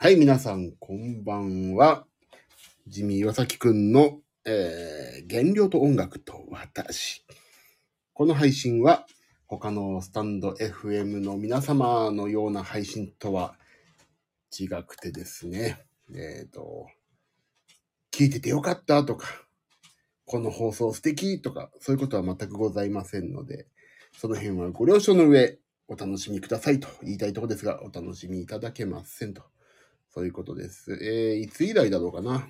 はい、皆さん、こんばんは。ジミー岩崎くんの、えー、原料と音楽と私。この配信は、他のスタンド FM の皆様のような配信とは違くてですね、えっ、と、聞いててよかったとか、この放送素敵とか、そういうことは全くございませんので、その辺はご了承の上、お楽しみくださいと言いたいところですが、お楽しみいただけませんと。そういうことです。えー、いつ以来だろうかな。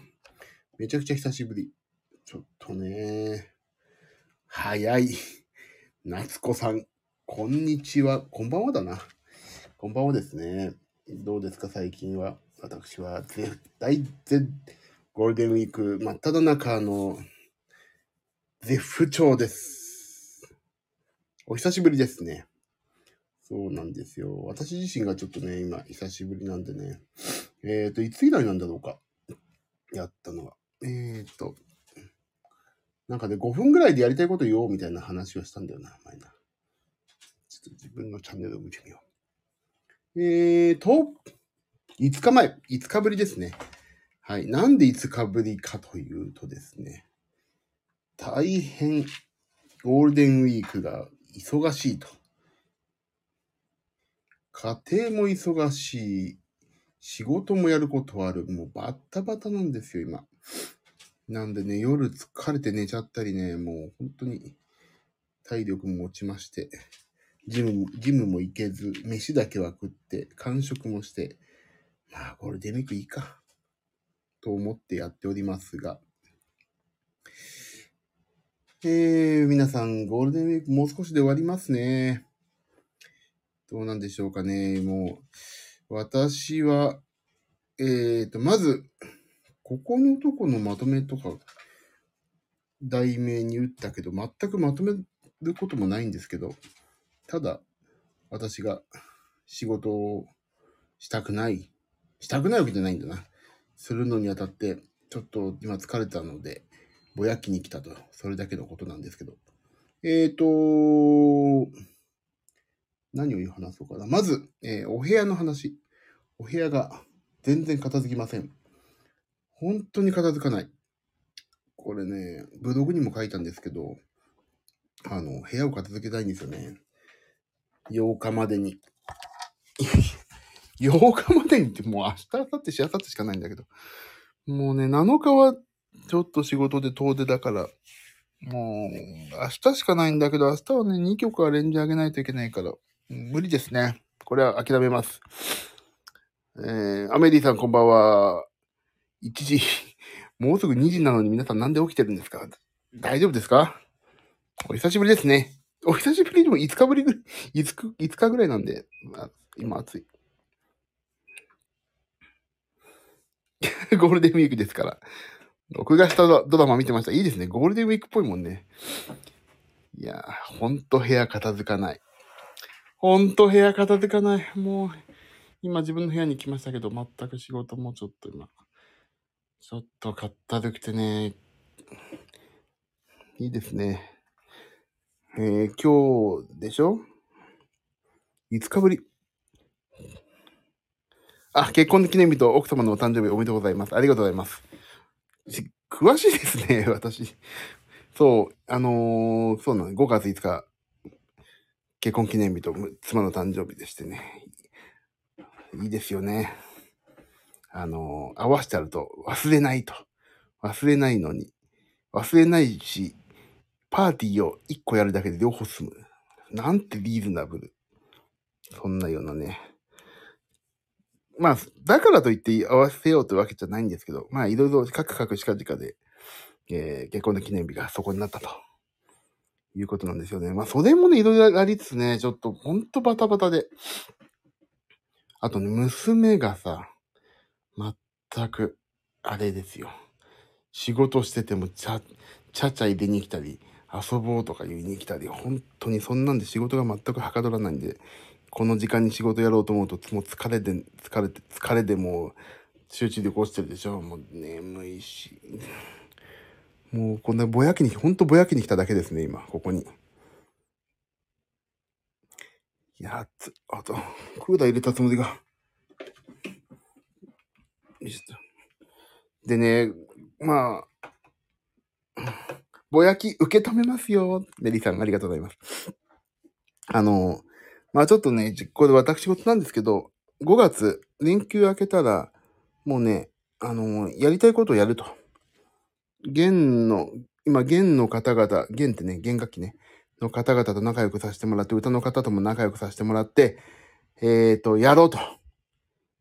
めちゃくちゃ久しぶり。ちょっとね、早い。夏子さん、こんにちは。こんばんはだな。こんばんはですね。どうですか、最近は。私は絶対、絶、ゴールデンウィーク真っ只中の絶不調です。お久しぶりですね。そうなんですよ。私自身がちょっとね、今、久しぶりなんでね。えっ、ー、と、いつ以来なんだろうか。やったのは。えっ、ー、と、なんかね、5分ぐらいでやりたいこと言おうみたいな話をしたんだよな、前な。ちょっと自分のチャンネルを見てみよう。えーと、5日前、5日ぶりですね。はい。なんで5日ぶりかというとですね、大変ゴールデンウィークが忙しいと。家庭も忙しい。仕事もやることある。もうバッタバタなんですよ、今。なんでね、夜疲れて寝ちゃったりね、もう本当に体力も落ちまして、ジム、ジムも行けず、飯だけは食って、完食もして、まあ、ゴールデンウィークいいか、と思ってやっておりますが、えー、皆さん、ゴールデンウィークもう少しで終わりますね。どうなんでしょうかね。もう、私は、えーと、まず、ここのとこのまとめとか、題名に打ったけど、全くまとめることもないんですけど、ただ、私が仕事をしたくない、したくないわけじゃないんだな。するのにあたって、ちょっと今疲れたので、ぼやきに来たと、それだけのことなんですけど。えーと、何を話そうかな。まず、えーお部屋の話。お部屋が全然片付きません。本当に片付かない。これね、ブログにも書いたんですけど、あの、部屋を片付けたいんですよね。8日までに。8日までにってもう明日、明後日、しあさってしかないんだけど。もうね、7日はちょっと仕事で遠出だから、もう明日しかないんだけど、明日はね、2曲アレンジ上げないといけないから、無理ですね。これは諦めます。えー、アメリーさんこんばんは。1時、もうすぐ2時なのに皆さんなんで起きてるんですか？大丈夫ですか？お久しぶりですね。お久しぶりでも5日ぶりぐ、5日 ,5 日ぐらいなんで、まあ、今暑い。ゴールデンウィークですから。録画したドラマ見てました。いいですね。ゴールデンウィークっぽいもんね。いやー、ほんと部屋片付かない。ほんと部屋片付かない。もう、今自分の部屋に来ましたけど、全く仕事もちょっと今、ちょっと片付くてね、いいですね。えー、今日でしょ ?5 日ぶり。あ、結婚記念日と奥様のお誕生日おめでとうございます。ありがとうございます。詳しいですね、私。そう、あのーそうなの、5月5日、結婚記念日と妻の誕生日でしてね。いいですよね。あの合わせてあると忘れないと。忘れないのに。忘れないし、パーティーを1個やるだけで両方済む。なんてリーズナブル。そんなようなね。まあ、だからといって合わせようというわけじゃないんですけど、まあ、いろいろカクカクしかじかで、えー結婚の記念日がそこになったと。いうことなんですよね。まあ、それもね、いろいろありつつね、ちょっとほんとバタバタで。あとね、娘がさ、全く、あれですよ。仕事してても、ちゃ、ちゃちゃ入れに来たり、遊ぼうとか言いに来たり、本当にそんなんで仕事が全くはかどらないんで、この時間に仕事やろうと思うと、もう疲れで、疲れて、疲れでもう、集中力落ちてるでしょ。もう眠いし。もうこんなぼやきに、ほんとぼやきに来ただけですね、今、ここに。いや、つ、あと、クーラー入れたつもりが。でね、まあ、ぼやき受け止めますよ。メリーさん、ありがとうございます。あの、まあちょっとね、実行で私事なんですけど、5月、連休明けたら、もうね、あの、やりたいことをやると。弦の、今、弦の方々、弦ってね、弦楽器ね、の方々と仲良くさせてもらって、歌の方とも仲良くさせてもらって、えっ、ー、と、やろうと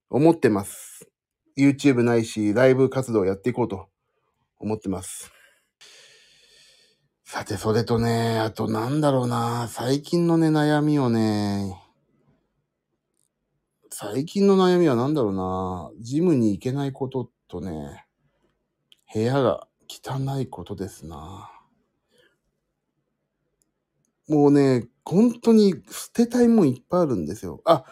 思ってます。YouTube ないし、ライブ活動やっていこうと思ってます。さて、それとね、あとなんだろうな、最近のね、悩みをね、最近の悩みは何だろうな、ジムに行けないこととね、部屋が汚いことですな。もうね、本当に捨てたいもんいっぱいあるんですよ。あ、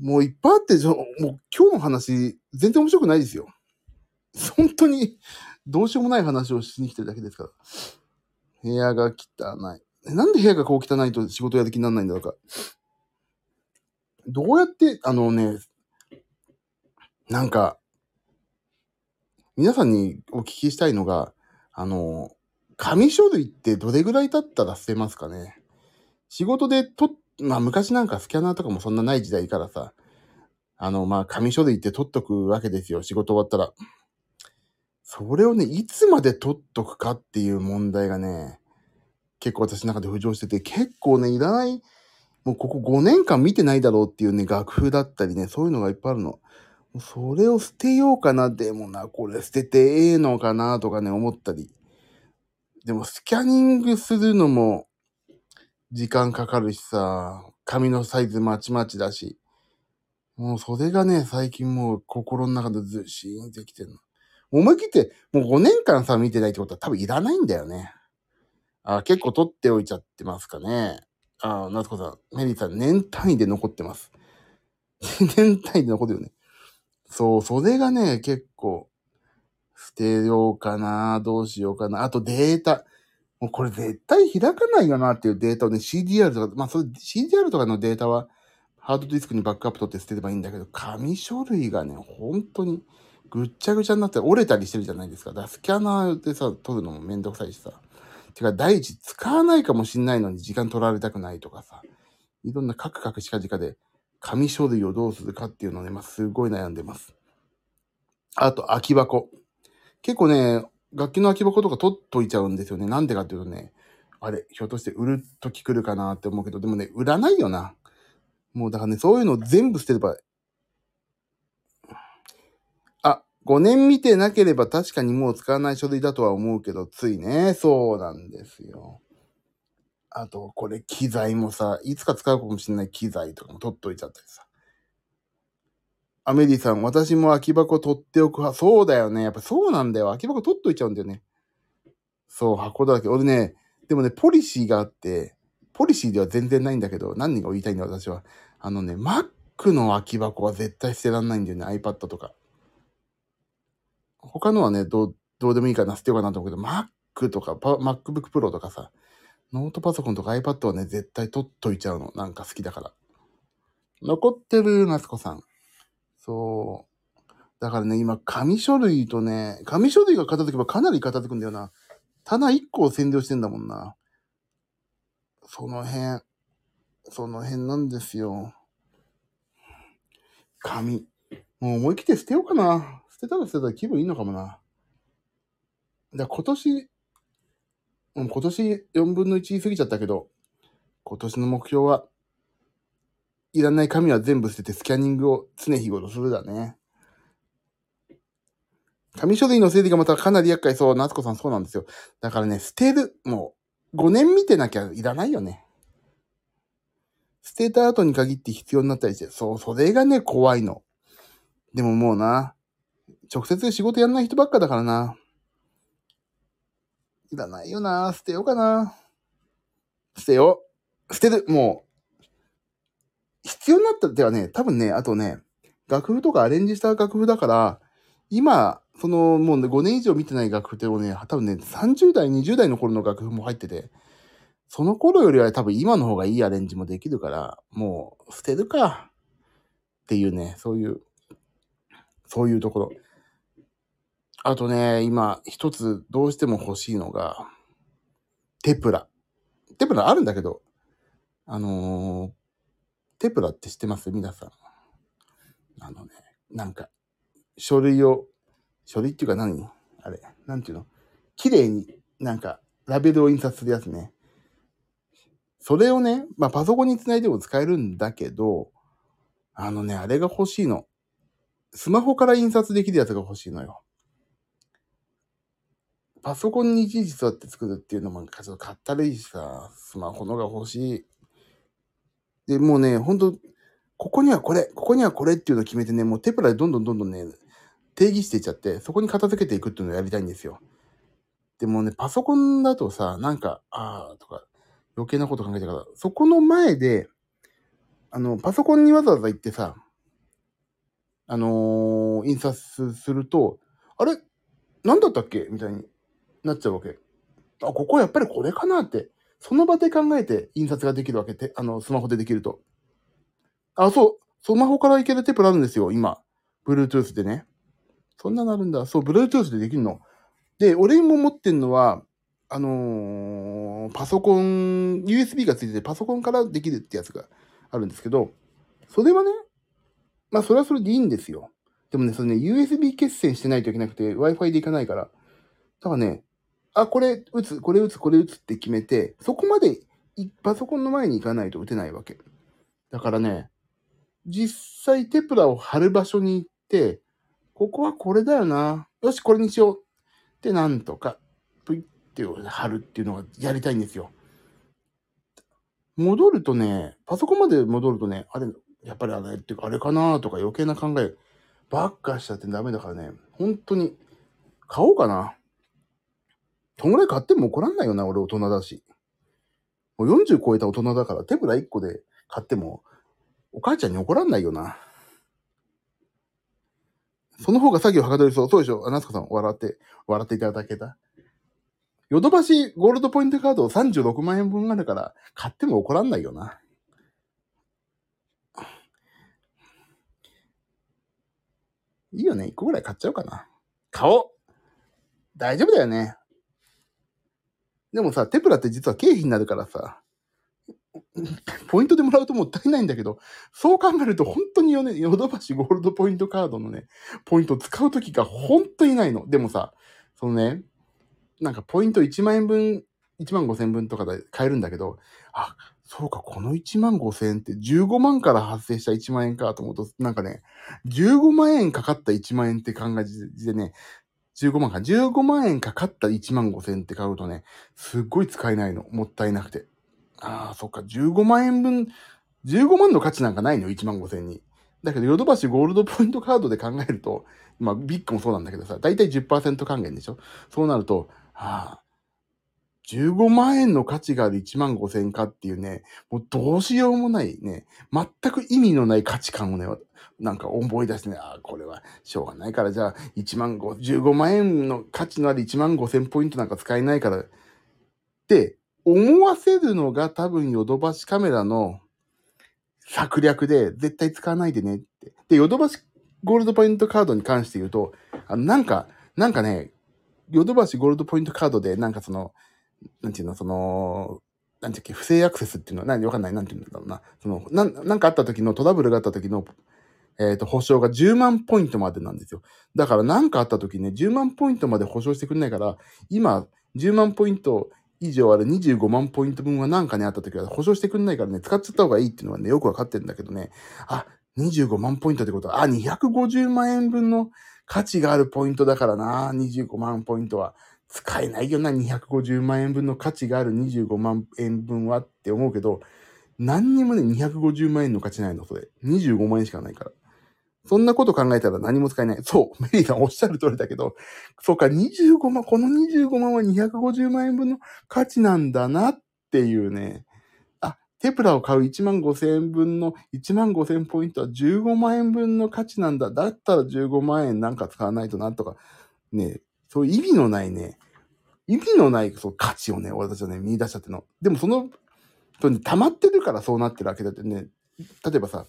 もういっぱいあって、もう今日の話、全然面白くないですよ。本当に、どうしようもない話をしに来てるだけですから。部屋が汚い。なんで部屋がこう汚いと仕事やる気にならないんだろうか。どうやって、あのね、なんか、皆さんにお聞きしたいのが、あの、紙書類ってどれぐらい経ったら捨てますかね？仕事でと、まあ昔なんかスキャナーとかもそんなない時代からさ、あの、まあ紙書類って取っとくわけですよ。仕事終わったら。それをね、いつまで取っとくかっていう問題がね、結構私の中で浮上してて、結構ね、いらない、もうここ5年間見てないだろうっていうね、楽譜だったりね、そういうのがいっぱいあるの。それを捨てようかな、でもな、これ捨ててええのかな、とかね、思ったり。でも、スキャニングするのも、時間かかるしさ、紙のサイズまちまちだし。もうそれがね、最近もう心の中でずしーんってきてるの。思い切って、もう5年間さ、見てないってことは多分いらないんだよね。あ結構取っておいちゃってますかね。あ夏子さん、メリーさん、年単位で残ってます。年単位で残ってるね。そう、それがね、結構、捨てようかな、どうしようかな。あとデータ。もうこれ絶対開かないよなっていうデータをね、CDR とか、まあそれ CDR とかのデータは、ハードディスクにバックアップ取って捨てればいいんだけど、紙書類がね、本当にぐっちゃぐちゃになって折れたりしてるじゃないですか。だかスキャナーでさ、取るのもめんどくさいしさ。てか、第一、使わないかもしんないのに時間取られたくないとかさ。いろんなカクカクしかじかで、紙書類をどうするかっていうのをね、まあ、すごい悩んでます。あと、空き箱。結構ね、楽器の空き箱とか取っといちゃうんですよね。なんでかっていうとね、あれ、ひょっとして売るとき来るかなって思うけど、でもね、売らないよな。もうだからね、そういうの全部捨てればあ5年見てなければ確かにもう使わない書類だとは思うけど、ついね、そうなんですよ。あと、これ機材もさ、いつか使うかもしれない機材とかも取っといちゃったりさ。アメリさん、私も空き箱取っておく派。そうだよね。やっぱそうなんだよ。空き箱取っといちゃうんだよね。そう、箱だらけ。俺ね、でもね、ポリシーがあって、ポリシーでは全然ないんだけど、何が言いたいんだ私は。あのね、Mac の空き箱は絶対捨てらんないんだよね。iPad とか。他のはね、どう、どうでもいいかな、捨てようかなと思うけど、Mac とか、MacBook Pro とかさ、ノートパソコンとか iPad はね、絶対取っといちゃうの。なんか好きだから。残ってる、夏子さん。そう。だからね、今、紙書類とね、紙書類が片付けばかなり片付くんだよな。棚1個を占領してんだもんな。その辺、その辺なんですよ。紙。もう思い切って捨てようかな。捨てたら捨てたら気分いいのかもな。だ今年、今年4分の1過ぎちゃったけど、今年の目標は、いらない紙は全部捨ててスキャニングを常日頃するだね。紙書類の整理がまたかなり厄介そう。夏子さんそうなんですよ。だからね、捨てる。もう、5年見てなきゃいらないよね。捨てた後に限って必要になったりして。そう、それがね、怖いの。でももうな、直接仕事やんない人ばっかだからな。いらないよな。捨てようかな。捨てよう。捨てる。もう、必要になったってはね、多分ね、あとね、楽譜とかアレンジした楽譜だから、今、その、もうね、5年以上見てない楽譜ってもね、多分ね、30代、20代の頃の楽譜も入ってて、その頃よりは多分今の方がいいアレンジもできるから、もう捨てるかっていうね、そういうそういうところ。あとね、今、一つどうしても欲しいのが、テプラ。テプラあるんだけど、あのー、テプラって知ってます？皆さん。あのね、なんか、書類を、書類っていうか何？あれ、なんていうの？綺麗になんか、ラベルを印刷するやつね。それをね、まあパソコンにつないでも使えるんだけど、あのね、あれが欲しいの。スマホから印刷できるやつが欲しいのよ。パソコンにいちいち座って作るっていうのも、ちょっとかったるいしさ、スマホのが欲しい。で、もうね、ほんと、ここにはこれ、ここにはこれっていうのを決めてね、もうテプラでどんどんどんどんね、定義していっちゃって、そこに片付けていくっていうのをやりたいんですよ。でもね、パソコンだとさ、なんか、ああ、とか、余計なこと考えてから、そこの前で、あの、パソコンにわざわざ行ってさ、あのー、印刷すると、あれ？何だったっけ？みたいになっちゃうわけ。あ、ここやっぱりこれかなって、その場で考えて印刷ができるわけて、あの、スマホでできると。あ、そう、スマホからいけるテープあるんですよ、今。Bluetooth でね。そんなのあるんだ。そう、Bluetooth でできるの。で、俺も持ってんのは、あのー、パソコン、USB がついててパソコンからできるってやつがあるんですけど、それはね、まあそれはそれでいいんですよ。でもね、それね、USB 決線してないといけなくて、Wi-Fi でいかないから。だからね、あ、これ打つ、これ打つ、これ打つって決めて、そこまでパソコンの前に行かないと打てないわけ。だからね、実際テプラを貼る場所に行って、ここはこれだよな。よし、これにしよう。ってなんとか、プイって貼るっていうのがやりたいんですよ。戻るとね、パソコンまで戻るとね、あれ、やっぱりあれっていうか、あれかなとか余計な考えばっかしちゃってダメだからね、本当に、買おうかな。そんぐらい買っても怒らんないよな、俺大人だし。もう40超えた大人だから、手ぶら1個で買っても、お母ちゃんに怒らんないよな。その方が作業はかどりそう。そうでしょ？あ、夏子さん、笑って、笑っていただけた。ヨドバシゴールドポイントカード36万円分あるから、買っても怒らんないよな。いいよね。1個ぐらい買っちゃおうかな。買おう大丈夫だよね。でもさ、テプラって実は経費になるからさ、ポイントでもらうともったいないんだけど、そう考えると本当によね、ヨドバシゴールドポイントカードのね、ポイントを使うときが本当にないの。でもさ、そのね、なんかポイント1万円分、1万5千分とかで買えるんだけど、あ、そうか、この1万5千円って15万から発生した1万円かと思うと、なんかね、15万円かかった1万円って考えでね、15万か、15万円かかった1万5千って買うとね、すっごい使えないの。もったいなくて。ああ、そっか、15万円分、15万の価値なんかないの ?1 万5千に。だけど、ヨドバシゴールドポイントカードで考えると、まあ、ビッグもそうなんだけどさ、だいたい10%還元でしょ？そうなると、ああ、15万円の価値がある1万5千かっていうね、もうどうしようもないね、全く意味のない価値観をね、なんか思い出してね、ああ、これはしょうがないから、じゃあ1万5、15万円の価値のある1万5千ポイントなんか使えないから、って思わせるのが多分ヨドバシカメラの策略で、絶対使わないでねって。で、ヨドバシゴールドポイントカードに関して言うと、あなんか、なんかね、ヨドバシゴールドポイントカードで、なんかその、なんていうの、その、なんていうっけ、不正アクセスっていうのは、何わかんない、なんていうんだろうな。その、なん、なんかあった時のトラブルがあった時の、えっ、ー、と、保証が10万ポイントまでなんですよ。だから何かあった時ね、10万ポイントまで保証してくれないから、今、10万ポイント以上ある25万ポイント分は何かねあった時は保証してくんないからね、使っちゃった方がいいっていうのはね、よくわかってるんだけどね。あ、25万ポイントってことは、あ、250万円分の価値があるポイントだからな、25万ポイントは。使えないよな、250万円分の価値がある25万円分はって思うけど、何にもね、250万円の価値ないの、それ。25万円しかないから。そんなこと考えたら何も使えない。そう。メリーさんおっしゃる通りだけど、そうか、25万、この25万は250万円分の価値なんだなっていうね。あ、テプラを買う1万5千円分の1万5千ポイントは15万円分の価値なんだ。だったら15万円なんか使わないとなとか、ね、そういう意味のないね、意味のないそう価値をね、俺たちはね、見出しちゃっての。でもその、溜まってるからそうなってるわけだってね、例えばさ、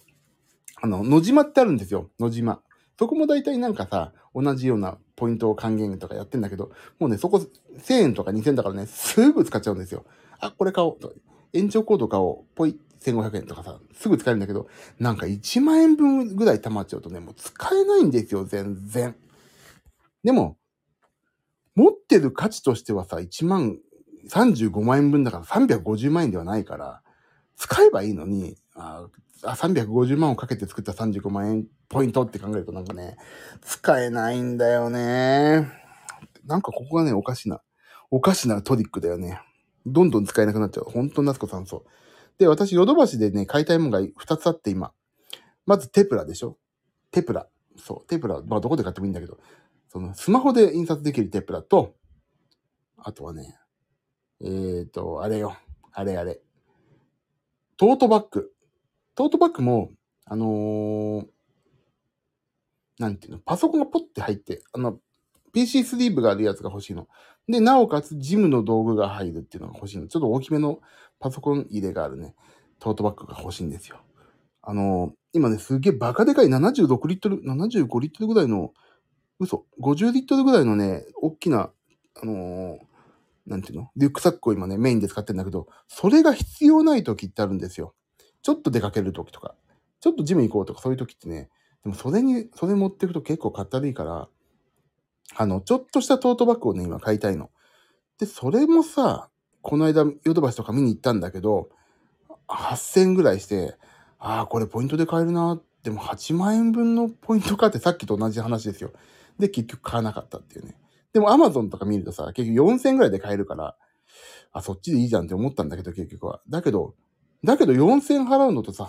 あの、野島ってあるんですよ。野島。そこも大体なんかさ、同じようなポイントを還元とかやってんだけど、もうね、そこ1000円とか2000円だからね、すぐ使っちゃうんですよ。あ、これ買おうと。延長コード買おう。ぽい。1500円とかさ、すぐ使えるんだけど、なんか1万円分ぐらい溜まっちゃうとね、もう使えないんですよ、全然。でも、持ってる価値としてはさ、1万35万円分だから350万円ではないから、使えばいいのに、あ350万をかけて作った35万円ポイントって考えるとなんかね、使えないんだよね。なんかここがね、おかしな、おかしなトリックだよね。どんどん使えなくなっちゃう。本当に夏子さんそう。で、私、ヨドバシでね、買いたいものが2つあって今。まずテプラでしょ？テプラ。そう、テプラ。まあどこで買ってもいいんだけど、そのスマホで印刷できるテプラと、あとはね、えっ、ー、と、あれよ。あれあれ。トートバッグ。トートバッグも、あのー、なんていうの、パソコンがポッて入って、あの、PC スリーブがあるやつが欲しいの。で、なおかつジムの道具が入るっていうのが欲しいの。ちょっと大きめのパソコン入れがあるね、トートバッグが欲しいんですよ。あのー、今ね、すげえバカでかい76リットル、75リットルぐらいの、嘘、50リットルぐらいのね、大きな、あのー、なんていうの？リュックサックを今ね、メインで使ってるんだけど、それが必要ない時ってあるんですよ。ちょっと出かける時とか、ちょっとジム行こうとかそういう時ってね、でもそれに、それ持ってくと結構かったるいから、あの、ちょっとしたトートバッグをね、今買いたいの。で、それもさ、この間、ヨドバシとか見に行ったんだけど、8000ぐらいして、ああ、これポイントで買えるな。でも8万円分のポイントかってさっきと同じ話ですよ。で、結局買わなかったっていうね。でも Amazon とか見るとさ、結局4000円ぐらいで買えるから、あ、そっちでいいじゃんって思ったんだけど、結局は。だけど、だけど4000払うのとさ、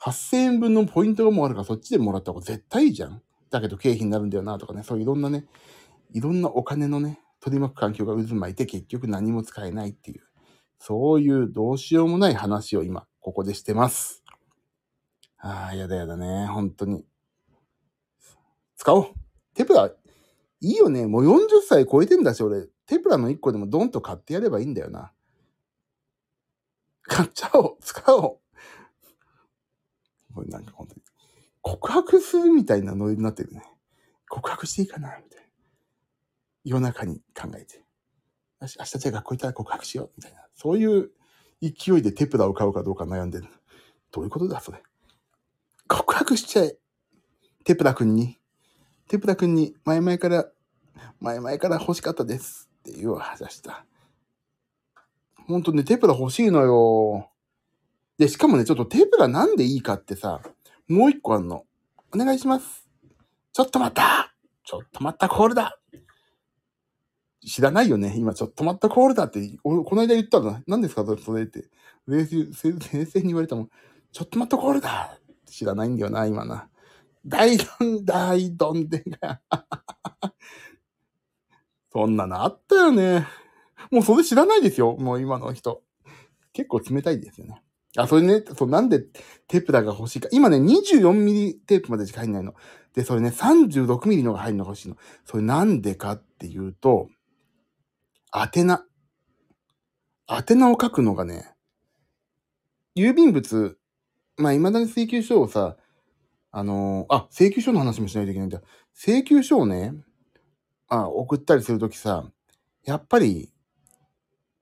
8000円分のポイントがもうあるからそっちでもらった方が絶対いいじゃん。だけど経費になるんだよなとかね、そういういろんなね、いろんなお金のね、取り巻く環境が渦巻いて結局何も使えないっていう、そういうどうしようもない話を今、ここでしてます。ああ、やだやだね、本当に。使おう。テプラいいよね。もう40歳超えてんだし、俺。テプラの1個でもドンと買ってやればいいんだよな。買っちゃおう。使おう。これなんか本当に。告白するみたいなノリになってるね。告白していいかなみたいな。夜中に考えて。明日じゃあ学校行ったら告白しよう。みたいな。そういう勢いでテプラを買うかどうか悩んでる。どういうことだ、それ。告白しちゃえ。テプラ君に。テプラ君に前々から、前々から欲しかったですっていう話した。ほんとね、テプラ欲しいのよ。で、しかもね、ちょっとテプラなんでいいかってさ、もう一個あんの。お願いします。ちょっと待ったちょっと待ったコールだ知らないよね。今、ちょっと待ったコールだって、俺この間言ったの。何ですか？それって。冷静に言われたもん。ちょっと待ったコールだ知らないんだよな、今な。大どん、大どんでが。そんなのあったよね。もうそれ知らないですよ。もう今の人。結構冷たいですよね。あ、それね、そう、なんでテープラが欲しいか。今ね、24ミリテープまでしか入んないの。で、それね、36ミリのが入るのが欲しいの。それなんでかっていうと、宛名。宛名を書くのがね、郵便物、まあ、未だに請求書をさ、あのー、あ、請求書の話もしないといけないんだ。請求書をね、あ、送ったりするときさ、やっぱり、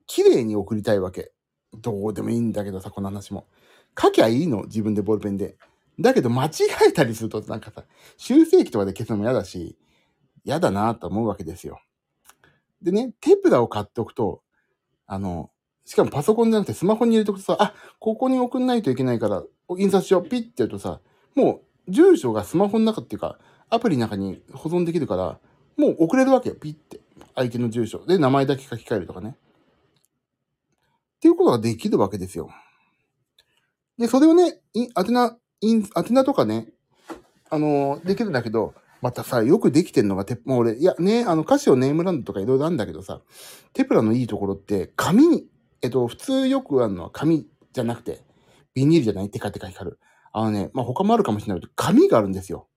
綺麗に送りたいわけ。どうでもいいんだけどさ、この話も。書きゃいいの、自分でボールペンで。だけど間違えたりすると、なんかさ、修正機とかで消すのも嫌だし、嫌だなと思うわけですよ。でね、テプラを買っておくと、あの、しかもパソコンじゃなくてスマホに入れておくとさ、あ、ここに送んないといけないから、印刷しよう、ピッてやるとさ、もう住所がスマホの中っていうか、アプリの中に保存できるから、もう送れるわけよ、ピッて。相手の住所。で、名前だけ書き換えるとかね。っていうことができるわけですよ。で、それをね、宛名、宛名とかね、あのー、できるんだけど、またさ、よくできてんのが、て、もう俺、いや、ね、あの、歌詞をネームランドとかいろいろあるんだけどさ、テプラのいいところって、紙に、えっと、普通よくあるのは紙じゃなくて、ビニールじゃない？テカテカ光る。あのね、まあ、他もあるかもしれないけど、紙があるんですよ。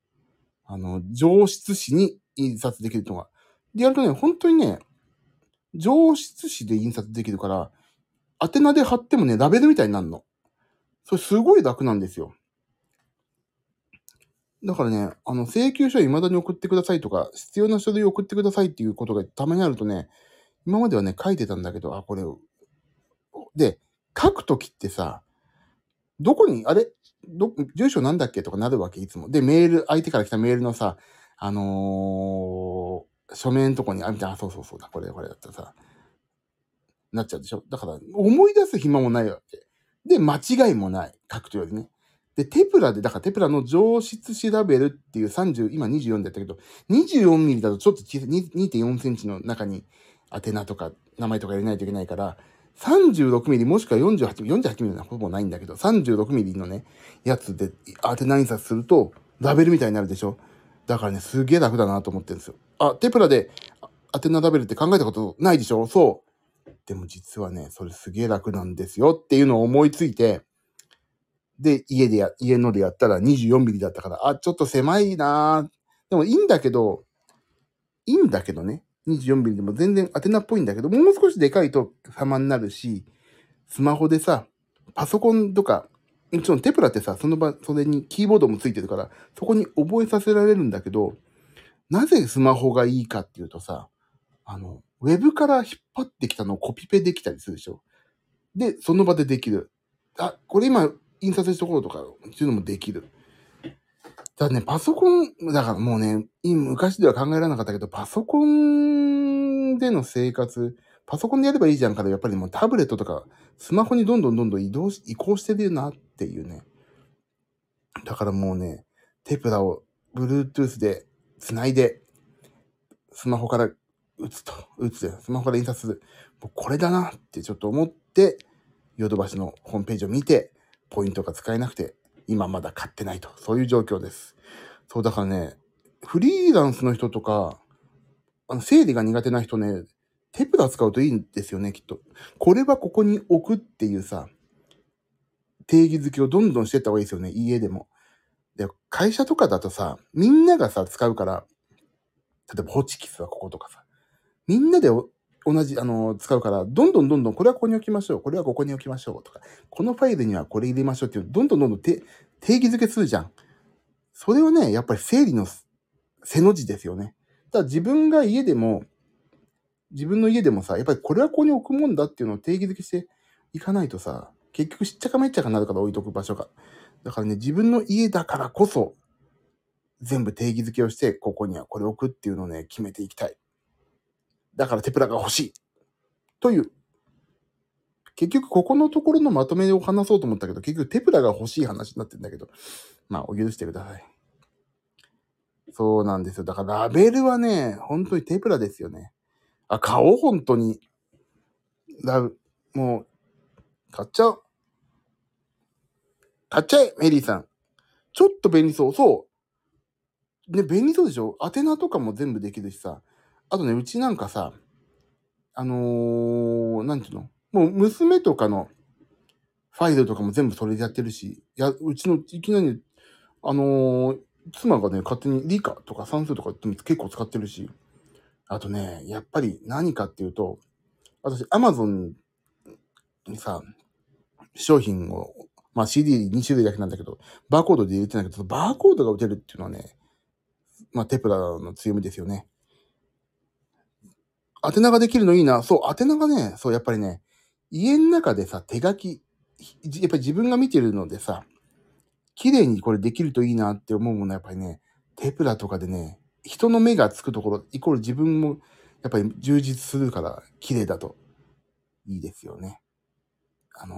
あの、上質紙に印刷できるのが。で、やるとね、本当にね、上質紙で印刷できるから、宛名で貼ってもね、ラベルみたいになるの。それすごい楽なんですよ。だからね、あの、請求書は未だに送ってくださいとか、必要な書類を送ってくださいっていうことがたまにあるとね、今まではね、書いてたんだけど、あ、これ、で、書くときってさ、どこに、あれ？ど、住所なんだっけとかなるわけ、いつも。で、メール、相手から来たメールのさ、あのー、書面のとこに、あ、みたいな、そうそうそうだ、これ、これだったらさ、なっちゃうでしょ？だから、思い出す暇もないわけ。で、間違いもない。書くというよりね。で、テプラで、だからテプラの上質調べるっていう30、今24だったけど、24ミリだとちょっと小さい、2.4センチの中に宛名とか名前とか入れないといけないから、36ミリもしくは48、48ミリはほぼないんだけど、36ミリのね、やつで宛名印刷すると、ラベルみたいになるでしょ？だからね、すげえ楽だなと思ってるんですよ。あ、テプラで宛名ラベルって考えたことないでしょ？そう。でも実はね、それすげえ楽なんですよっていうのを思いついて、で、家でや、家のでやったら24ミリだったから、あ、ちょっと狭いなでもいいんだけど、いいんだけどね。24ミリでも全然宛名っぽいんだけど、もう少しでかいと様になるし、スマホでさ、パソコンとか、もちろんテプラってさ、その場、それにキーボードもついてるから、そこに覚えさせられるんだけど、なぜスマホがいいかっていうとさ、あの、ウェブから引っ張ってきたのをコピペできたりするでしょ。で、その場でできる。あ、これ今印刷したとこととか、っていうのもできる。ただね、パソコン、だからもうね、昔では考えられなかったけど、パソコンでの生活、パソコンでやればいいじゃんから、やっぱりもうタブレットとか、スマホにどんどんどんどん移動し、移行してるなっていうね。だからもうね、テプラを Bluetooth で繋いで、スマホから打つと、打つで、スマホから印刷する。もうこれだなってちょっと思って、ヨドバシのホームページを見て、ポイントが使えなくて、今まだ買ってないと。そういう状況です。そう、だからね、フリーランスの人とか、あの、整理が苦手な人ね、テプラ使うといいんですよね、きっと。これはここに置くっていうさ、定義づけをどんどんしていった方がいいですよね、家でも。で、会社とかだとさ、みんながさ、使うから、例えばホチキスはこことかさ、みんなで同じ、あの、使うから、どんどんどんどん、これはここに置きましょう、これはここに置きましょうとか、このファイルにはこれ入れましょうっていう、どんどんどんどん定義づけするじゃん。それはね、やっぱり整理の背の字ですよね。だから自分が家でも、自分の家でもさ、やっぱりこれはここに置くもんだっていうのを定義づけしていかないとさ、結局しっちゃかめっちゃかになるから置いとく場所が。だからね、自分の家だからこそ、全部定義づけをして、ここにはこれを置くっていうのをね、決めていきたい。だからテプラが欲しい。という。結局、ここのところのまとめを話そうと思ったけど、結局テプラが欲しい話になってんだけど、まあ、お許してください。そうなんですよ。だからラベルはね、本当にテプラですよね。あ、買おう、本当に。ラブ、もう、買っちゃおう。買っちゃえ、メリーさん。ちょっと便利そう。そう。ね、便利そうでしょ？宛名とかも全部できるしさ。あとね、うちなんかさ、あのー、なんていうの？もう娘とかのファイルとかも全部それでやってるし、や、うちのいきなり、あのー、妻がね、勝手に理科とか算数とか結構使ってるし、あとね、やっぱり何かっていうと、私、アマゾンにさ、商品を、まあ CD2 種類だけなんだけど、バーコードで入れてないけど、バーコードが打てるっていうのはね、まあテプラの強みですよね。宛名ができるのいいな。そう、宛名がね、そう、やっぱりね、家の中でさ、手書き、やっぱり自分が見てるのでさ、綺麗にこれできるといいなって思うものはやっぱりね、テプラとかでね、人の目がつくところ、イコール自分もやっぱり充実するから綺麗だといいですよね。あの、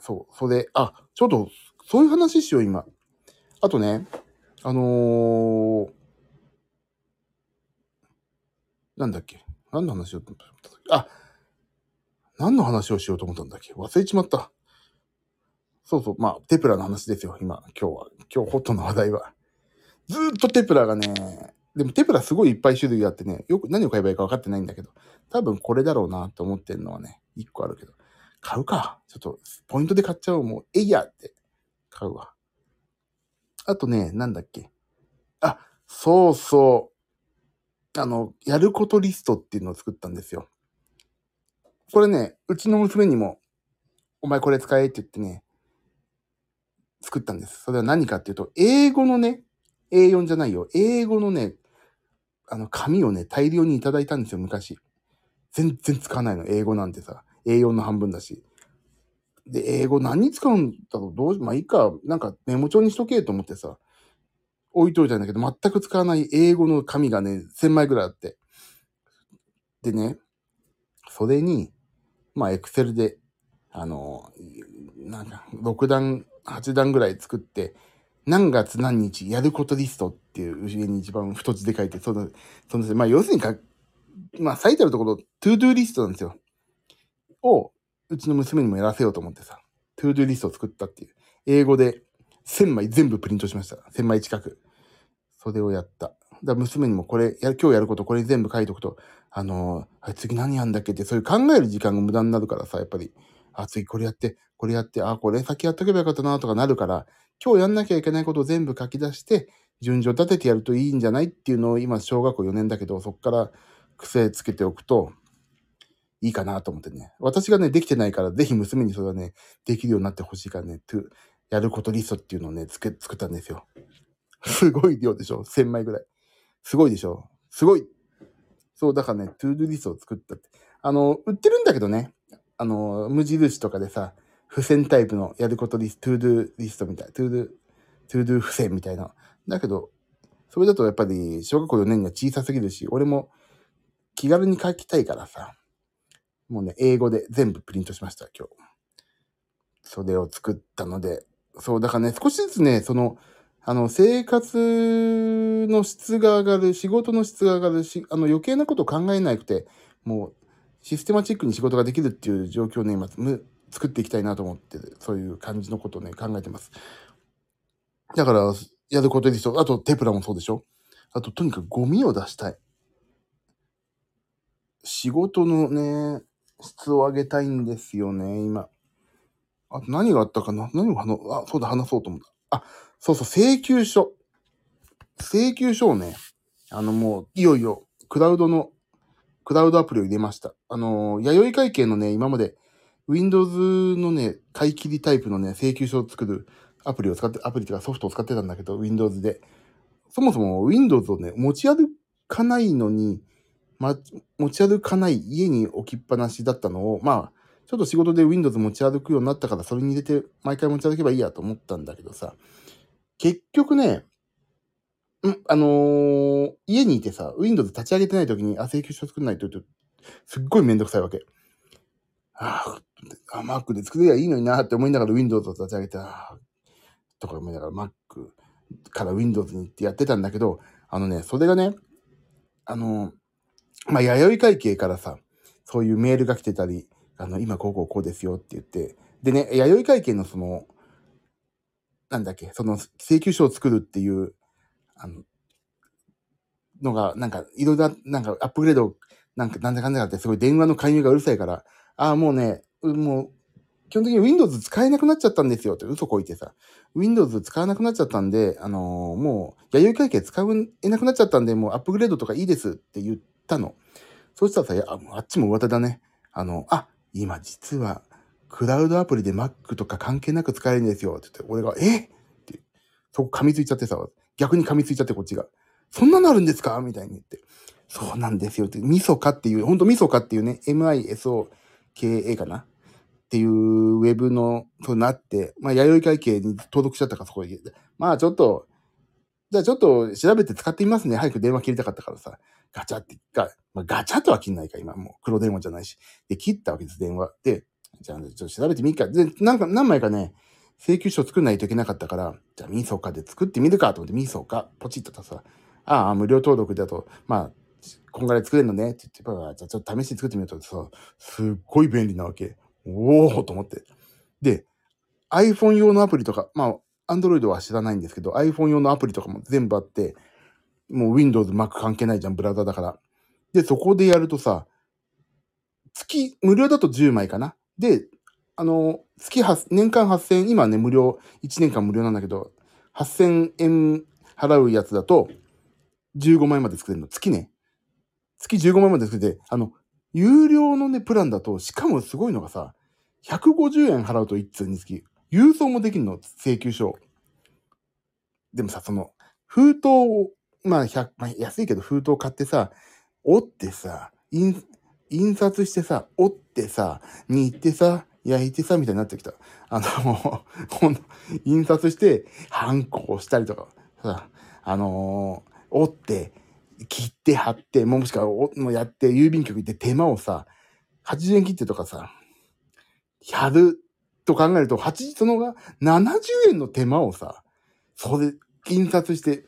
そう、それ、あ、ちょっと、そういう話しよう、今。あとね、あのー、なんだっけ？何の話を、あ、何の話をしようと思ったんだっけ？忘れちまった。そうそう、まあ、テプラの話ですよ、今、今日は。今日ホットの話題は。ずーっとテプラがね、でもテプラすごいいっぱい種類があってね、よく何を買えばいいか分かってないんだけど、多分これだろうなと思ってるのはね、一個あるけど、買うか。ちょっと、ポイントで買っちゃおう。もう、えいやって買うわ。あとね、なんだっけ？あ、そうそう。あの、やることリストっていうのを作ったんですよ。これね、うちの娘にも、お前これ使えって言ってね、作ったんです。それは何かっていうと、英語のね、A4 じゃないよ。英語のね、あの、紙をね、大量にいただいたんですよ、昔。全然使わないの、英語なんてさ。A4 の半分だし。で、英語何に使うんだろう？どうしまあいいか、なんかメモ帳にしとけと思ってさ、置いといたんだけど、全く使わない英語の紙がね、1000枚ぐらいあって。でね、それに、まあ、エクセルで、あの、なんか、6段、8段ぐらい作って、何月何日やることリストっていう上に一番太字で書いて、その、その、まあ、要するにか、まあ、最たるところ、トゥードゥーリストなんですよ。を、うちの娘にもやらせようと思ってさ、トゥードゥーリストを作ったっていう。 A5で1000枚全部プリントしました。1000枚近く。それをやった。だ娘にもこれ、や今日やることこれ全部書いとくと、あのー、次何やんだっけって、そういう考える時間が無駄になるからさ、やっぱり、あ、次これやって、これやって、あ、これ先やっとけばよかったなとかなるから、今日やんなきゃいけないことを全部書き出して、順序立ててやるといいんじゃないっていうのを今、小学校4年だけど、そっから癖つけておくと、いいかなと思ってね。私がね、できてないから、ぜひ娘にそれはね、できるようになってほしいからね、やることリストっていうのをね、つけ、作ったんですよ。すごい量でしょ ?1000 枚ぐらい。すごいでしょ？すごい。そう、だからね、トゥードゥリストを作ったって。あの、売ってるんだけどね。あの、無印とかでさ、付箋タイプのやることリスト、トゥードゥリストみたい、トゥードゥ、トゥードゥ付箋みたいな。だけど、それだとやっぱり小学校4年には小さすぎるし、俺も気軽に書きたいからさ、もうね、 A5で全部プリントしました、今日。それを作ったので、そう、だからね、少しずつね、その、あの、生活の質が上がる、仕事の質が上がるし、あの、余計なことを考えなくて、もう、システマチックに仕事ができるっていう状況をね、今、作っていきたいなと思って、そういう感じのことをね、考えてます。だから、やることでしょ。あと、テプラもそうでしょ。あと、とにかくゴミを出したい。仕事のね、質を上げたいんですよね、今。あと何があったかな？何を話、あ、そうだ、話そうと思った。あ、そうそう、請求書。請求書をね、あのもう、いよいよ、クラウドの、クラウドアプリを入れました。あの、弥生会計のね、今まで、Windows のね、買い切りタイプのね、請求書を作るアプリを使って、アプリとかソフトを使ってたんだけど、Windows で。そもそも Windows をね、持ち歩かないのに、ま、持ち歩かない家に置きっぱなしだったのを、まあ、ちょっと仕事で Windows 持ち歩くようになったから、それに入れて毎回持ち歩けばいいやと思ったんだけどさ、結局ね、ん、あのー、家にいてさ、Windows 立ち上げてない時に、あ、請求書作んないと言うと、すっごいめんどくさいわけ。ああ、Mac で作ればいいのになって思いながら Windows を立ち上げて、とか思いながら Mac から Windows に行ってやってたんだけど、あのね、それがね、あのー、まあ、弥生会計からさ、そういうメールが来てたり、あの、今こうこうこうですよって言って、でね、弥生会計のその、なんだっけ、その請求書を作るっていう、あの、のが、なんか、いろいろなんかアップグレード、なんか、なんだかんだかってすごい電話の介入がうるさいから、ああ、もうね、もう、基本的に Windows 使えなくなっちゃったんですよって嘘こいてさ、Windows 使わなくなっちゃったんで、あのー、もう、弥生会計使えなくなっちゃったんで、もうアップグレードとかいいですって言ったの。そしたらさ、ああっちも上手だね。あの、あ、今実は、クラウドアプリで Mac とか関係なく使えるんですよ。って言って、俺が、え？って、そこ噛みついちゃってさ、逆に噛みついちゃってこっちが。そんなのあるんですか？みたいに言って。そうなんですよって、ミソカっていう、ほんとミソカっていうね、MISOKA かな？っていうウェブの、そうなって、まあ、弥生会計に登録しちゃったかそこで。まあ、ちょっと、じゃあちょっと調べて使ってみますね。早く電話切りたかったからさ。ガチャって、が、まあ、ガチャとは切んないか、今もう。黒電話じゃないし。で、切ったわけです、電話。で、じゃあ、ちょっと調べてみっか。で、なんか、何枚かね、請求書作んないといけなかったから、じゃあ、ミソカで作ってみるかと思って、ミソカ、ポチッとたさ、ああ、無料登録だと、まあ、こんぐらい作れるのねって言って、じゃあちょっと試しに作ってみるとさ、すっごい便利なわけ。おおと思って。で、iPhone 用のアプリとか、まあ、Android は知らないんですけど、iPhone 用のアプリとかも全部あって、もう Windows、Mac 関係ないじゃん、ブラウザだから。で、そこでやるとさ、月、無料だと10枚かな。で、あの、月8、年間8000、今ね、無料、1年間無料なんだけど、8000円払うやつだと、15枚まで作れるの。月ね。月15枚まで作れて、あの、有料のね、プランだと、しかもすごいのがさ、150円払うと1通につき、郵送もできるの、請求書。でもさ、その、封筒を、まあ、100、まあ、安いけど封筒買ってさ、折ってさ、印、印刷してさ、折ってさ、煮てさ、焼いてさ、みたいになってきた。あの、もう、ほん印刷して、ハンコをしたりとか、さ、あのー、折って、切って貼って、もしくは、もやって、郵便局行って手間をさ、80円切ってとかさ、やると考えると、80、そのが70円の手間をさ、それ、印刷して、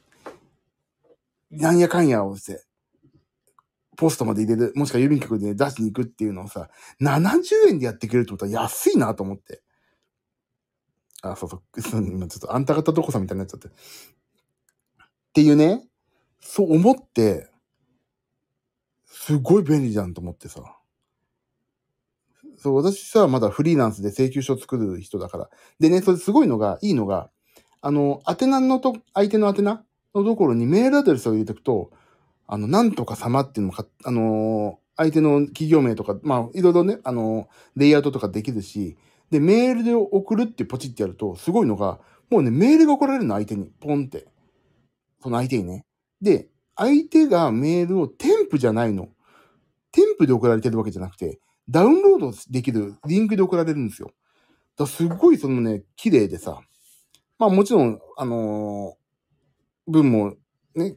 なんやかんやをして、ポストまで入れる、もしくは郵便局で出しに行くっていうのをさ、70円でやってくれるってことは安いなと思って。あ、そうそう。今ちょっとあんた方どこさんみたいになっちゃって。っていうね、そう思って、すごい便利じゃんと思ってさ。そう、私さ、まだフリーランスで請求書を作る人だから。でね、それすごいのが、いいのが、あの、宛名のと、相手の宛名のところにメールアドレスを入れておくと、あの、なんとか様っていうのか、あの相手の企業名とか、まあ、いろいろね、あのレイアウトとかできるし、で、メールで送るってポチってやると、すごいのが、もうね、メールが送られるの、相手に。ポンって。その相手にね。で、相手がメールを添付じゃないの。添付で送られてるわけじゃなくて、ダウンロードできるリンクで送られるんですよ。だすごいそのね、綺麗でさ。まあもちろん、あのー、文もね、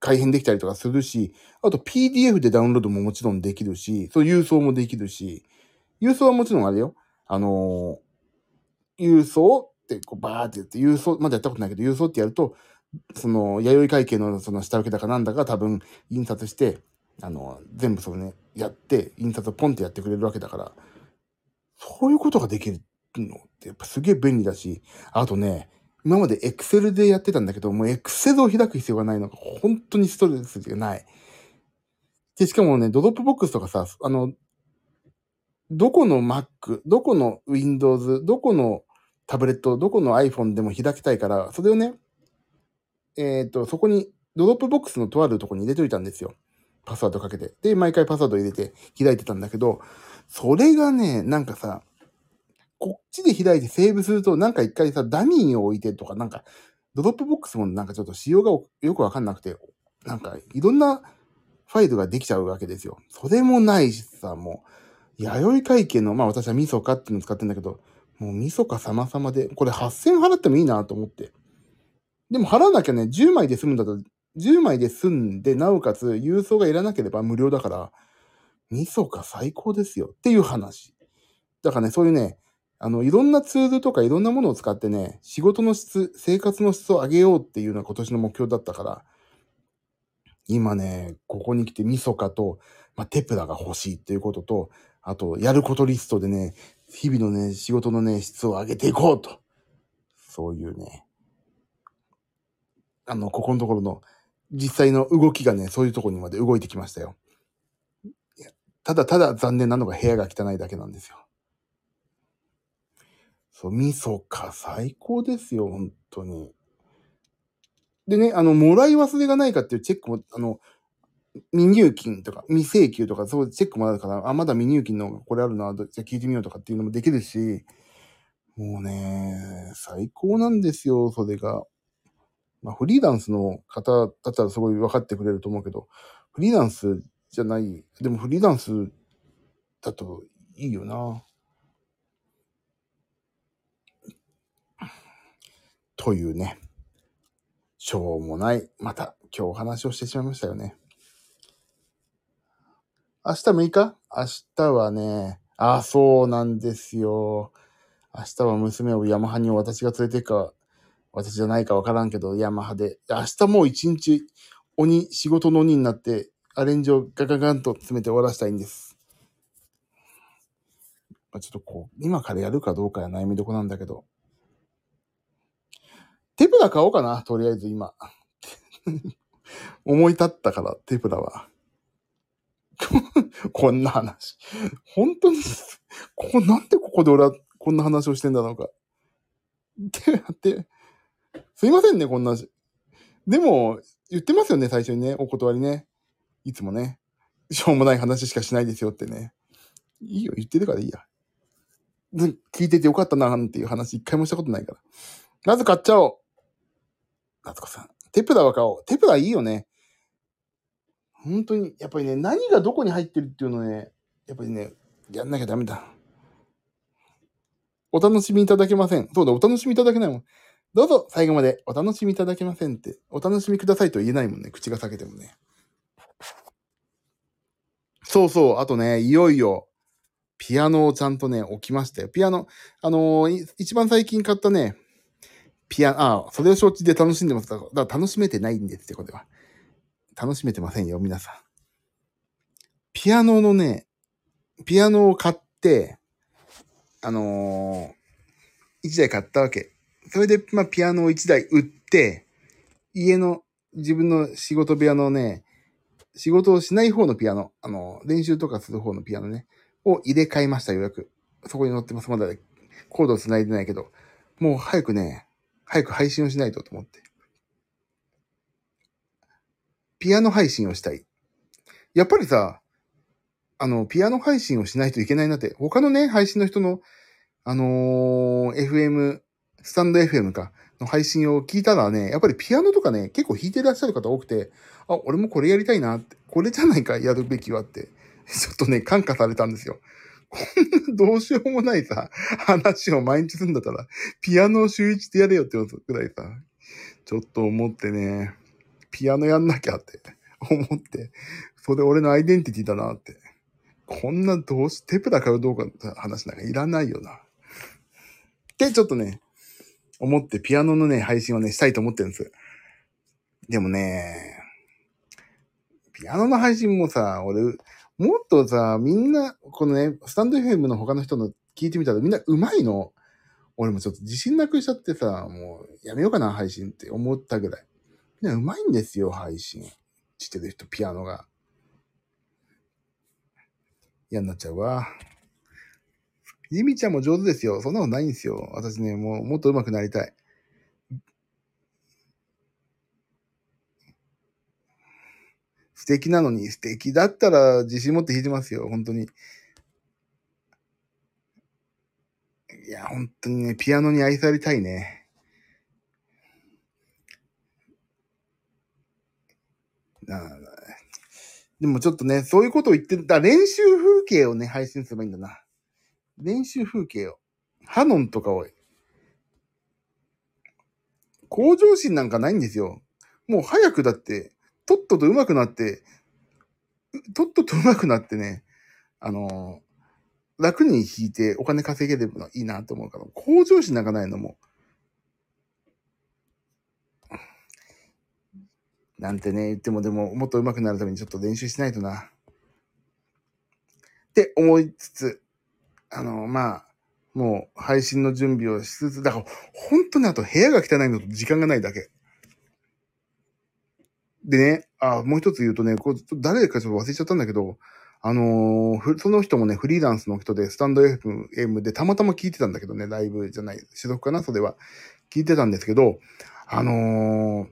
改変できたりとかするし、あと PDF でダウンロードももちろんできるし、そう郵送もできるし、郵送はもちろんあれよ。あのー、郵送ってこうバーってやって、郵送、まだやったことないけど、郵送ってやると、その、弥生会計のその下請けだかなんだか多分印刷して、あの、全部そのね、やって、印刷をポンってやってくれるわけだから、そういうことができるのってやっぱすげえ便利だし、あとね、今まで Excel でやってたんだけど、もう Excel を開く必要がないのが本当にストレスがない。で、しかもね、ドロップボックスとかさ、あの、どこの Mac、どこの Windows、どこのタブレット、どこの iPhone でも開きたいから、それをね、えっ、ー、と、そこに、ドロップボックスのとあるとこに入れといたんですよ。パスワードかけて。で、毎回パスワード入れて開いてたんだけど、それがね、なんかさ、こっちで開いてセーブすると、なんか一回さ、ダミーを置いてとか、なんか、ドロップボックスもなんかちょっと仕様がよくわかんなくて、なんかいろんなファイルができちゃうわけですよ。それもないしさ、もう、弥生会計の、まあ私は味噌かっていうのを使ってんだけど、もう味噌か様々で、これ8000払ってもいいなと思って。でも払わなきゃね、10枚で済むんだと、10枚で済んで、なおかつ郵送がいらなければ無料だから、味噌か最高ですよっていう話。だからね、そういうね、あの、いろんなツールとかいろんなものを使ってね、仕事の質、生活の質を上げようっていうのが今年の目標だったから、今ね、ここに来てミソカと、まあ、テプラが欲しいっていうことと、あと、やることリストでね、日々のね、仕事のね、質を上げていこうと。そういうね、あの、ここのところの実際の動きがね、そういうとこにまで動いてきましたよ。ただただ残念なのが部屋が汚いだけなんですよ。そう、味噌か、最高ですよ、本当に。でね、あの、もらい忘れがないかっていうチェックも、あの、未入金とか、未請求とか、そうチェックもあるから、あ、まだ未入金のこれあるな、じゃ聞いてみようとかっていうのもできるし、もうね、最高なんですよ、それが。まあ、フリーランスの方だったらすごい分かってくれると思うけど、フリーランスじゃない、でもフリーランスだといいよな。というね、しょうもない、また今日お話をしてしまいましたよね。明日6日？明日はね、あ、そうなんですよ。明日は娘をヤマハに私が連れて行くか、私じゃないかわからんけど、ヤマハで。明日もう一日、鬼、仕事の鬼になって、アレンジをガガガンと詰めて終わらせたいんです。まあ、ちょっとこう、今からやるかどうかや悩みどこなんだけど。テプラ買おうかな、とりあえず今。思い立ったから、テプラは。こんな話。本当に、ここ、なんでここで俺はこんな話をしてんだろうか。ってって、すいませんね、こんな。でも、言ってますよね、最初にね、お断りね。いつもね。しょうもない話しかしないですよってね。いいよ、言ってるからいいや。聞いててよかったな、なんていう話一回もしたことないから。まず買っちゃおう。夏子さん。テプラは買おう。テプラいいよね。本当に、やっぱりね、何がどこに入ってるっていうのね、やっぱりね、やんなきゃダメだ。お楽しみいただけません。そうだ、お楽しみいただけないもん。どうぞ、最後までお楽しみいただけませんって。お楽しみくださいと言えないもんね。口が裂けてもね。そうそう。あとね、いよいよ、ピアノをちゃんとね、置きましたよ。ピアノ、あのー、一番最近買ったね、ピアノ、ああ、それを承知で楽しんでます。だから楽しめてないんですよ、これは。楽しめてませんよ、皆さん。ピアノのね、ピアノを買って、あのー、1台買ったわけ。それで、まあ、ピアノを1台売って、家の自分の仕事部屋のね、仕事をしない方のピアノ、あの、練習とかする方のピアノね、を入れ替えました、ようやく。そこに載ってます。まだコードを繋いでないけど、もう早くね、早く配信をしないとと思って。ピアノ配信をしたい。やっぱりさ、あの、ピアノ配信をしないといけないなって、他のね、配信の人の、あのー、FM、スタンド FM か、の配信を聞いたらね、やっぱりピアノとかね、結構弾いてらっしゃる方多くて、あ、俺もこれやりたいなって、これじゃないか、やるべきはって、ちょっとね、感化されたんですよ。こんなどうしようもないさ、話を毎日するんだったら、ピアノを週一でやれよってことくらいさ、ちょっと思ってね、ピアノやんなきゃって思って、それ俺のアイデンティティだなって。こんなどうし、テプラ買うどうかって話なんかいらないよな。ってちょっとね、思ってピアノのね、配信をね、したいと思ってるんです。でもね、ピアノの配信もさ、俺、もっとさ、みんな、このね、スタンド FM の他の人の聞いてみたらみんな上手いの。俺もちょっと自信なくしちゃってさ、もうやめようかな、配信って思ったぐらい。みんな上手いんですよ、配信。してる人、ピアノが。嫌になっちゃうわ。ゆみちゃんも上手ですよ。そんなことないんですよ。私ね、もうもっと上手くなりたい。素敵なのに、素敵だったら自信持って弾いてますよ。本当に。いや、本当にね、ピアノに愛されたいね。なあでもちょっとね、そういうことを言ってた練習風景をね、配信すればいいんだな。練習風景を。ハノンとかを。向上心なんかないんですよ。もう早くだって、とっとと上手くなって、とっとと上手くなってね、あのー、楽に弾いてお金稼げればいいなと思うから、向上心なんかないのも。なんてね、言ってもでも、もっと上手くなるためにちょっと練習しないとな。って思いつつ、あの、まあ、もう配信の準備をしつつ、だから本当にあと部屋が汚いのと時間がないだけ。でね、あ、もう一つ言うとね、こう誰かちょっと忘れちゃったんだけど、あのー、その人もね、フリーランスの人で、スタンド FM でたまたま聞いてたんだけどね、ライブじゃない、所属かなそれは。聞いてたんですけど、あの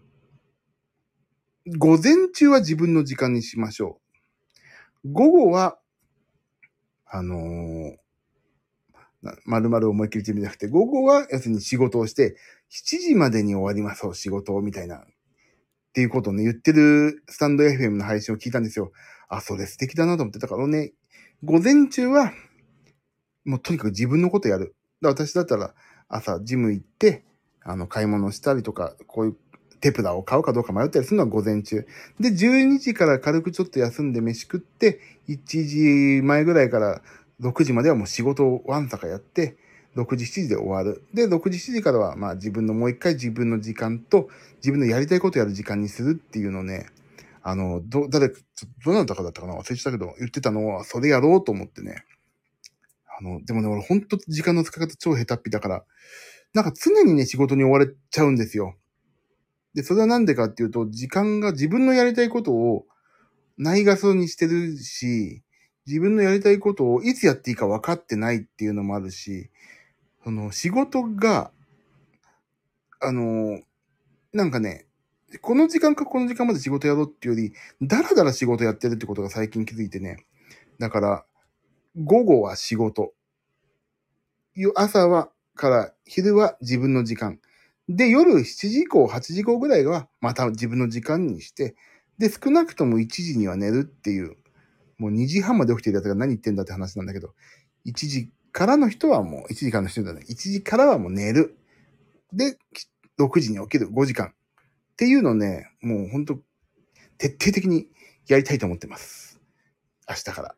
ー、午前中は自分の時間にしましょう。午後は、あのー、まるまる思いっきりって意味じゃなくて、午後は要するに仕事をして、7時までに終わります仕事を、みたいな、っていうことをね、言ってるスタンド FM の配信を聞いたんですよ。あ、それ素敵だなと思って。たからね、午前中は、もうとにかく自分のことやる。私だったら、朝ジム行って、あの、買い物したりとか、こういうテプラを買うかどうか迷ったりするのは午前中。で、12時から軽くちょっと休んで飯食って、1時前ぐらいから6時まではもう仕事をわんさかやって、6時、7時で終わる。で、6時、7時からは、まあ自分のもう一回自分の時間と、自分のやりたいことやる時間にするっていうのをね、あの、ど、誰か、どなたかだったかな？忘れてたけど、言ってたのは、それやろうと思ってね。あの、でもね、俺ほんと時間の使い方超下手っぴだから、なんか常にね、仕事に追われちゃうんですよ。で、それはなんでかっていうと、時間が自分のやりたいことをないがそにしてるし、自分のやりたいことをいつやっていいか分かってないっていうのもあるし、その仕事が、あの、なんかね、この時間かこの時間まで仕事やろうっていうより、だらだら仕事やってるってことが最近気づいてね。だから、午後は仕事。朝は、から昼は自分の時間。で、夜7時以降、8時以降ぐらいはまた自分の時間にして、で、少なくとも1時には寝るっていう、もう2時半まで起きてるやつが何言ってんだって話なんだけど、1時からの人はもう、1時からの人だね。1時からはもう寝る。で、6時に起きる5時間。っていうのをね、もうほんと、徹底的にやりたいと思ってます。明日から。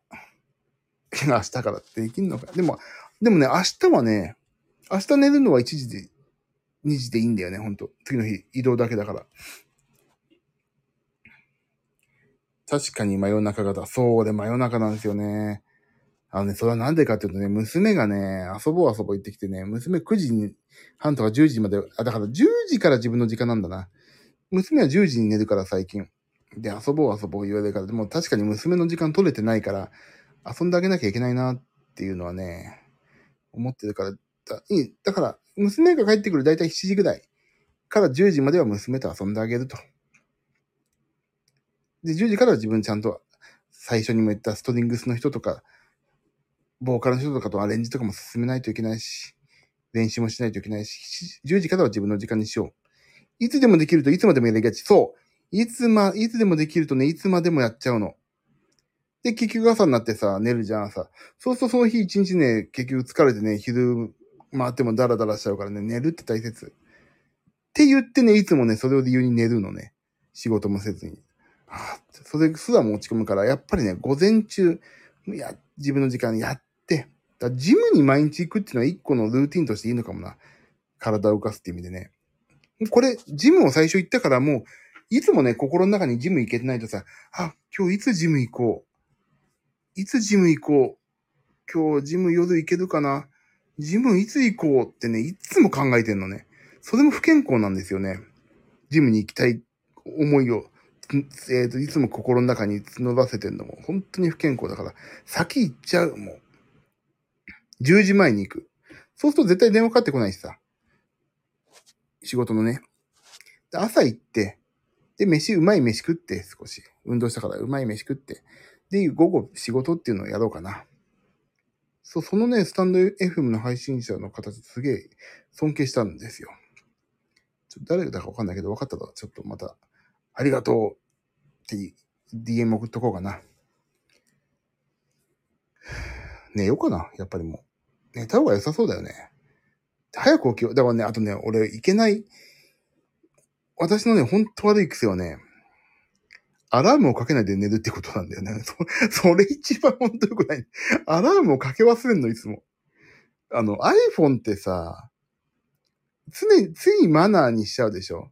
明日からってできんのか。でも、でもね、明日はね、明日寝るのは1時で、2時でいいんだよね、ほんと。次の日、移動だけだから。確かに真夜中型。そうで真夜中なんですよね。あのね、それはなんでかっていうとね、娘がね、遊ぼう遊ぼう行ってきてね、娘9時に半とか10時まで、あ、だから10時から自分の時間なんだな。娘は10時に寝るから最近。で、遊ぼう遊ぼう言われるから、でも確かに娘の時間取れてないから、遊んであげなきゃいけないなっていうのはね、思ってるから、だいいだから、娘が帰ってくるだいたい7時ぐらいから10時までは娘と遊んであげると。で、10時からは自分ちゃんと最初にも言ったストリングスの人とか、ボーカルの人とかとアレンジとかも進めないといけないし、練習もしないといけないし、10時からは自分の時間にしよう。いつでもできるといつまでもやりがち。そう。いつま、いつでもできるとね、いつまでもやっちゃうの。で、結局朝になってさ、寝るじゃん、朝。そうするとその日一日ね、結局疲れてね、昼回ってもダラダラしちゃうからね、寝るって大切。って言ってね、いつもね、それを理由に寝るのね。仕事もせずに。それすらも落ち込むから、やっぱりね、午前中、いや、自分の時間やって、だジムに毎日行くっていうのは一個のルーティンとしていいのかもな。体を動かすっていう意味でね。これ、ジムを最初行ったからもう、いつもね、心の中にジム行けてないとさ、あ、今日いつジム行こう。いつジム行こう。今日ジム夜行けるかなジムいつ行こうってね、いつも考えてんのね。それも不健康なんですよね。ジムに行きたい思いを、えっ、ー、と、いつも心の中に募らせてんのも、本当に不健康だから、先行っちゃう、もう。10時前に行く。そうすると絶対電話かかってこないしさ。仕事のね。朝行って、で、飯、うまい飯食って、少し。運動したからうまい飯食って。で、午後仕事っていうのをやろうかな。そう、そのね、スタンド FM の配信者の方すげえ尊敬したんですよ。ちょ誰だかわかんないけど、分かったらちょっとまた、ありがとうって DM 送っとこうかな。寝ようかな、やっぱりもう。寝た方が良さそうだよね。早く起きよう。だからね、あとね、俺、いけない、私のね、ほんと悪い癖はね、アラームをかけないで寝るってことなんだよね。そそれ一番ほんと良くない。アラームをかけ忘れんの、いつも。あの、iPhone ってさ、常に、ついマナーにしちゃうでしょ。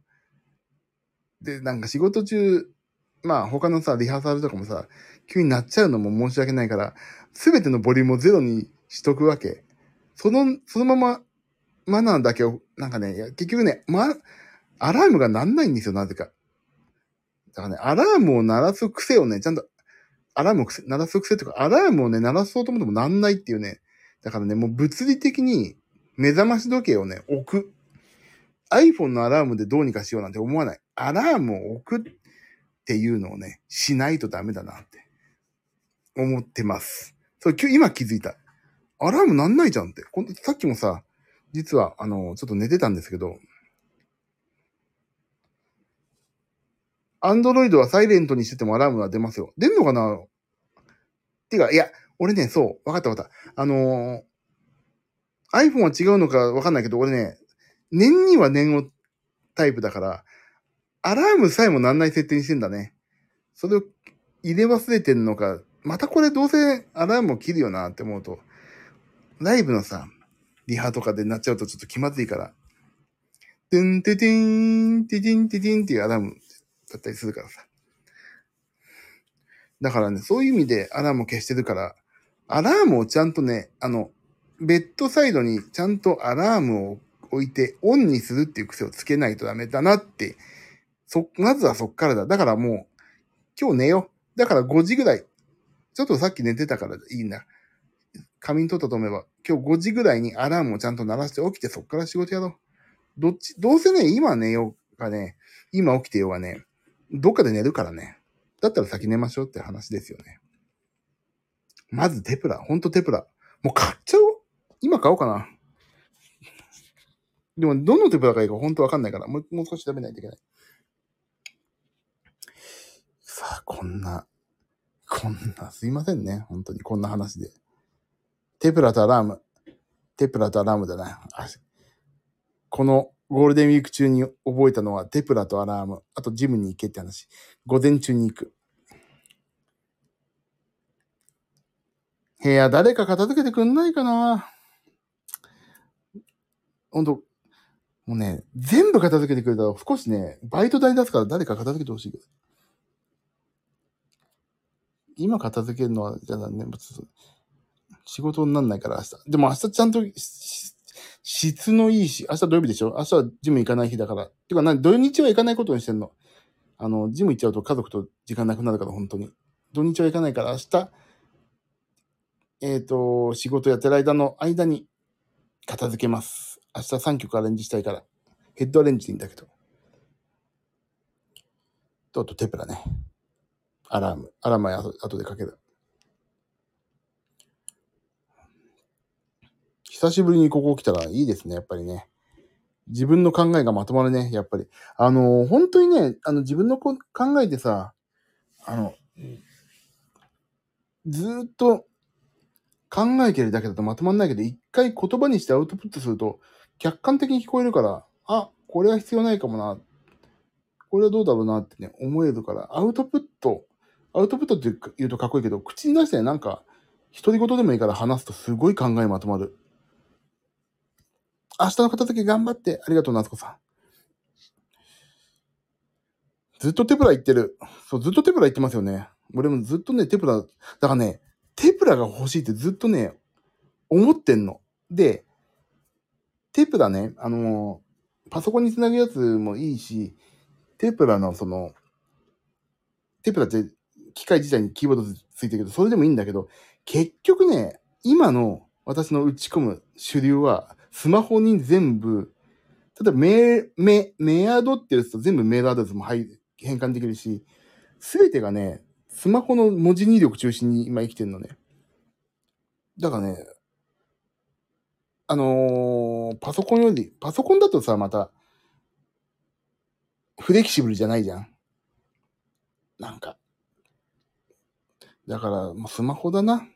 で、なんか仕事中、まあ他のさ、リハーサルとかもさ、急になっちゃうのも申し訳ないから、すべてのボリュームをゼロにしとくわけ。その、そのままマナーだけを、なんかね、結局ね、ま、アラームがなんないんですよ、なぜか。だからね、アラームを鳴らす癖をね、ちゃんと、アラームを鳴らす癖とか、アラームをね、鳴らそうと思ってもなんないっていうね。だからね、もう物理的に目覚まし時計をね、置く。iPhone のアラームでどうにかしようなんて思わない。アラームを置くっていうのをね、しないとダメだなって思ってます。そう、今気づいた。アラームなんないじゃんって。さっきもさ、実は、あの、ちょっと寝てたんですけど、アンドロイドはサイレントにしててもアラームが出ますよ。出んのかな？てか、いや、俺ね、そう、わかったわかった。あのー、iPhone は違うのかわかんないけど、俺ね、念には念をタイプだから、アラームさえもなんない設定にしてんだね。それを入れ忘れてんのか、またこれどうせアラームを切るよなって思うと、ライブのさ、リハとかでなっちゃうとちょっと気まずいから、てんててん、ててんててんっていうアラームだったりするからさ。だからね、そういう意味でアラームを消してるから、アラームをちゃんとね、あの、ベッドサイドにちゃんとアラームを置いてオンにするっていう癖をつけないとダメだなって、そ、まずはそっからだ。だからもう、今日寝よう。だから5時ぐらい。ちょっとさっき寝てたからいいんだ。仮眠取ったと思えば、今日5時ぐらいにアラームをちゃんと鳴らして起きてそっから仕事やろう。どっち、どうせね、今寝ようかね、今起きてようがね、どっかで寝るからね。だったら先寝ましょうって話ですよね。まずテプラ。ほんとテプラ。もう買っちゃおう。今買おうかな。でも、どのテプラがいいか本当わかんないから、もう、もう少し調べないといけない。さあ、こんな、こんな、すいませんね。本当に、こんな話で。テプラとアラーム。テプラとアラームだな。このゴールデンウィーク中に覚えたのは、テプラとアラーム。あとジムに行けって話。午前中に行く。部屋誰か片付けてくんないかなほんと、もうね、全部片付けてくれたら少しね、バイト代出すから誰か片付けてほしいけど。今片付けるのは、じゃあね、仕事になんないから明日。でも明日ちゃんと質のいいし、明日土曜日でしょ？明日はジム行かない日だから。てか、な、土日は行かないことにしてんの。あの、ジム行っちゃうと家族と時間なくなるから、本当に。土日は行かないから、明日、えっ、ー、と、仕事やってる間の間に片付けます。明日3曲アレンジしたいから。ヘッドアレンジでいいんだけど。と、あとテプラね。アラーム。アラームは後でかける。久しぶりにここ来たらいいですね、やっぱりね。自分の考えがまとまるね、やっぱり。あの、本当にね、あの、自分の考えてさ、あの、ずっと考えてるだけだとまとまんないけど、一回言葉にしてアウトプットすると、客観的に聞こえるから、あ、これは必要ないかもな。これはどうだろうなってね、思えるから、アウトプット、アウトプットって言うとかっこいいけど、口に出してなんか、独り言でもいいから話すとすごい考えまとまる。明日の片付け頑張って。ありがとう、夏子さん。ずっとテプラ言ってる。そう、ずっとテプラ言ってますよね。俺もずっとね、テプラ、だからね、テプラが欲しいってずっとね、思ってんの。で、テープラね、あのパソコンにつなぐやつもいいし、テプラのその、テプラって機械自体にキーボードついてるけど、それでもいいんだけど、結局ね、今の私の打ち込む主流は、スマホに全部、例えばメ、メ、メアドってやつと全部メールアドレスも変換できるし、すべてがね、スマホの文字入力中心に今生きてるのね。だからね、あのー、パソコンより、パソコンだとさ、また、フレキシブルじゃないじゃん。なんか。だから、もうスマホだな。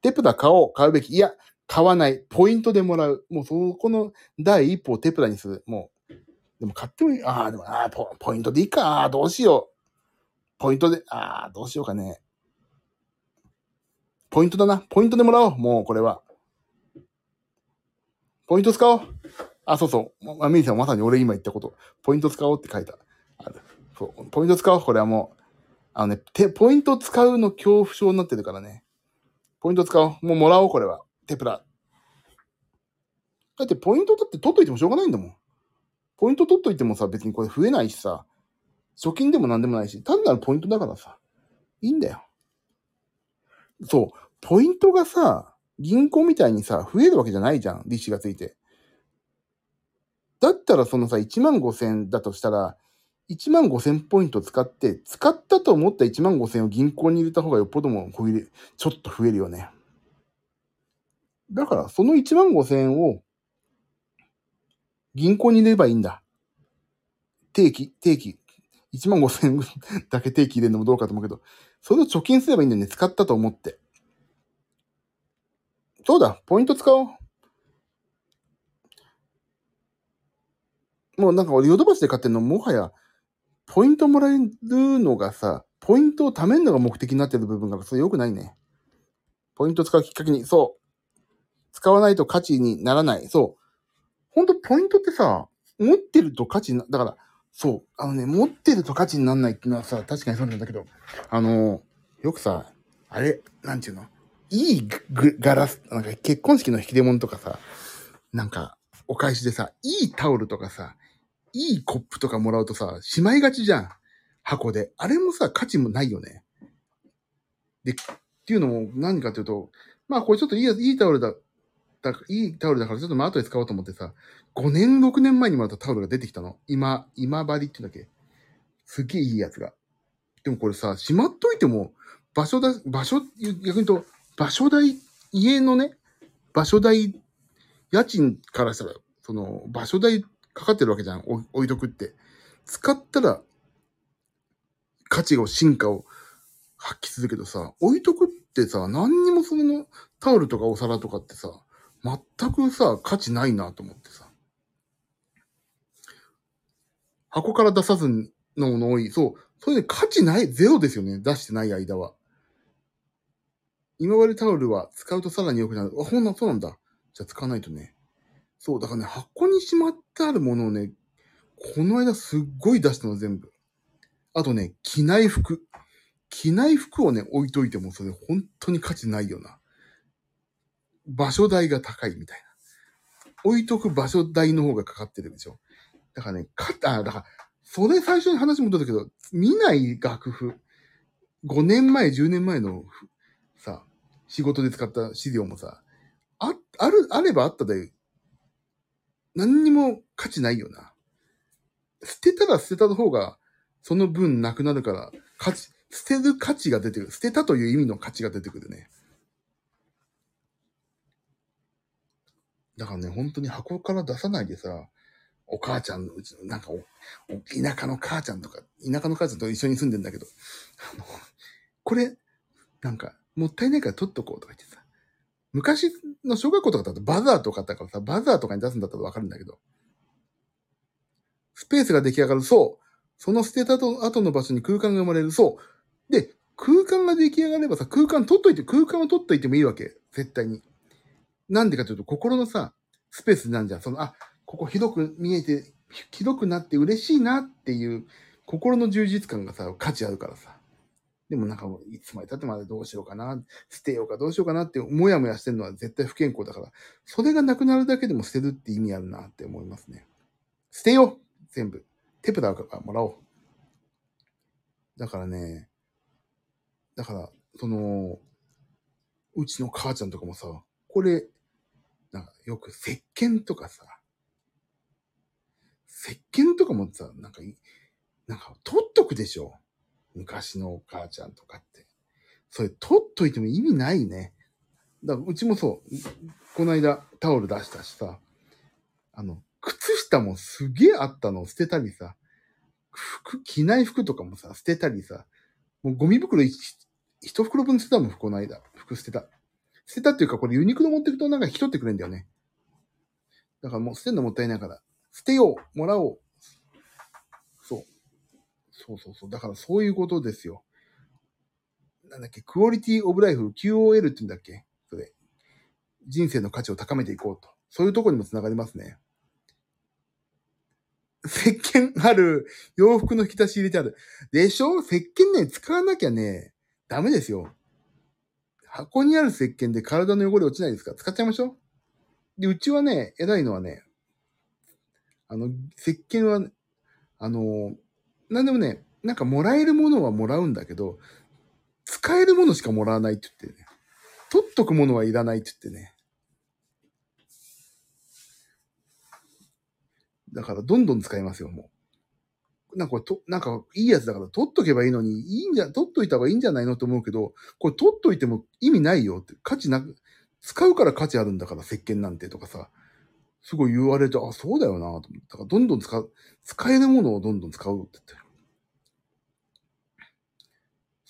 テプラ買おう、買うべき。いや、買わない。ポイントでもらう。もうそこの第一歩をテプラにする。もう。でも買ってもいい。ああ、でも、ああ、ポイントでいいか。ああどうしよう。ポイントで、ああ、どうしようかね。ポイントだな。ポイントでもらおう。もう、これは。ポイント使おう。あ、そうそう。まあ、ミリさんまさに俺今言ったこと。ポイント使おうって書いた。あ。そう。ポイント使おう。これはもう。あのね、て、ポイント使うの恐怖症になってるからね。ポイント使おう。もうもらおう、これは。テプラ。だってポイントだって取っといてもしょうがないんだもん。ポイント取っといてもさ、別にこれ増えないしさ。貯金でも何でもないし、単なるポイントだからさ、いいんだよ。そう、ポイントがさ、銀行みたいにさ、増えるわけじゃないじゃん、利子がついて。だったらそのさ、1万5千だとしたら、1万5千ポイント使って、使ったと思った1万5千を銀行に入れた方がよっぽどもちょっと増えるよね。だから、その1万5千を銀行に入れればいいんだ。定期、定期、1万5千だけ定期入れるのもどうかと思うけど、それを貯金すればいいんだよね。使ったと思って。そうだ、ポイント使おう。もうなんか俺ヨドバシで買ってるのもはや、ポイントもらえるのがさ、ポイントを貯めるのが目的になってる部分がそれ良くないね。ポイント使うきっかけに、そう。使わないと価値にならない。そう。ほんとポイントってさ、持ってると価値な、だから、そう。あのね、持ってると価値になんないっていうのはさ、確かにそうなんだけど、あの、よくさ、あれ、なんちゅうの？いいガラス、なんか結婚式の引き出物とかさ、なんか、お返しでさ、いいタオルとかさ、いいコップとかもらうとさ、しまいがちじゃん。箱で。あれもさ、価値もないよね。で、っていうのも何かというと、まあこれちょっといいやいいタオルだ、だいいタオルだからちょっとまあ後で使おうと思ってさ、5年、6年前にもらったタオルが出てきたの。今、今治って言うんだっけすっげえいいやつが。でもこれさ、しまっといても、場所だ、場所、逆に言うと、場所代、家のね、場所代、家賃からしたら、その、場所代かかってるわけじゃん。置いとくって。使ったら、価値を、進化を発揮するけどさ、置いとくってさ、何にもその、タオルとかお皿とかってさ、全くさ、価値ないなと思ってさ。箱から出さずのもの多い。そう。それで価値ない、ゼロですよね。出してない間は。今治タオルは使うとさらに良くなる。あ、ほんな、そうなんだ。じゃあ使わないとね。そう、だからね、箱にしまってあるものをね、この間すっごい出したの全部。あとね、着ない服。着ない服をね、置いといてもそれ本当に価値ないよな。場所代が高いみたいな。置いとく場所代の方がかかってるでしょ。だからね、か、あ、だから、それ最初に話戻ったけど、見ない楽譜。5年前、10年前の、仕事で使った資料もさ、あ、ある、あればあったで、何にも価値ないよな。捨てたら捨てたの方が、その分なくなるから、価値、捨てる価値が出てくる。捨てたという意味の価値が出てくるね。だからね、本当に箱から出さないでさ、お母ちゃんのうちの、なんかお、お田舎の母ちゃんとか、田舎の母ちゃんと一緒に住んでんだけど、あの、これ、なんか、もったいないから取っとこうとか言ってさ、昔の小学校とかだとバザーとかだったからさ、バザーとかに出すんだったらわかるんだけど、スペースが出来上がる、そう。その捨てた後の場所に空間が生まれる、そう。で、空間が出来上がればさ、空間取っといて、空間を取っといてもいいわけ。絶対に。なんでかというと、心のさ、スペースなんじゃん。その、あ、ここ広く見えて、広くなって嬉しいなっていう、心の充実感がさ、価値あるからさ。でもなんかもう、いつまで経ってまでどうしようかな、捨てようかどうしようかなって、もやもやしてるのは絶対不健康だから、それがなくなるだけでも捨てるって意味あるなって思いますね。捨てよう全部。テプラからもらおう。だからね、だから、その、うちの母ちゃんとかもさ、これ、なんかよく石鹸とかさ、石鹸とかもさ、なんか、なんか取っとくでしょ昔のお母ちゃんとかって。それ取っといても意味ないね。だからうちもそう、この間タオル出したしさ、あの、靴下もすげえあったの捨てたりさ、服、着ない服とかもさ、捨てたりさ、もうゴミ袋一袋分捨てたもん、この間。服捨てた。捨てたっていうか、これユニクロ持ってくとなんか引き取ってくれんだよね。だからもう捨てるのもったいないから、捨てようもらおう。そうそうそう。だからそういうことですよ。なんだっけ、クオリティオブライフ、QOL って言うんだっけ？それ。人生の価値を高めていこうと。そういうとこにもつながりますね。石鹸ある。洋服の引き出し入れてある。でしょ？石鹸ね、使わなきゃね、ダメですよ。箱にある石鹸で体の汚れ落ちないですか？ら、使っちゃいましょう。で、うちはね、偉いのはね、あの、石鹸は、あの、なんでもね、なんかもらえるものはもらうんだけど、使えるものしかもらわないって言ってね。取っとくものはいらないって言ってね。だからどんどん使いますよ、もう。なんかこれと、なんかいいやつだから取っとけばいいのに、いいんじゃ、取っといた方がいいんじゃないのと思うけど、これ取っといても意味ないよって、価値なく、使うから価値あるんだから、石鹸なんてとかさ、すごい言われて、あ、そうだよなと思って。だからどんどん使う、使えるものをどんどん使うって言って。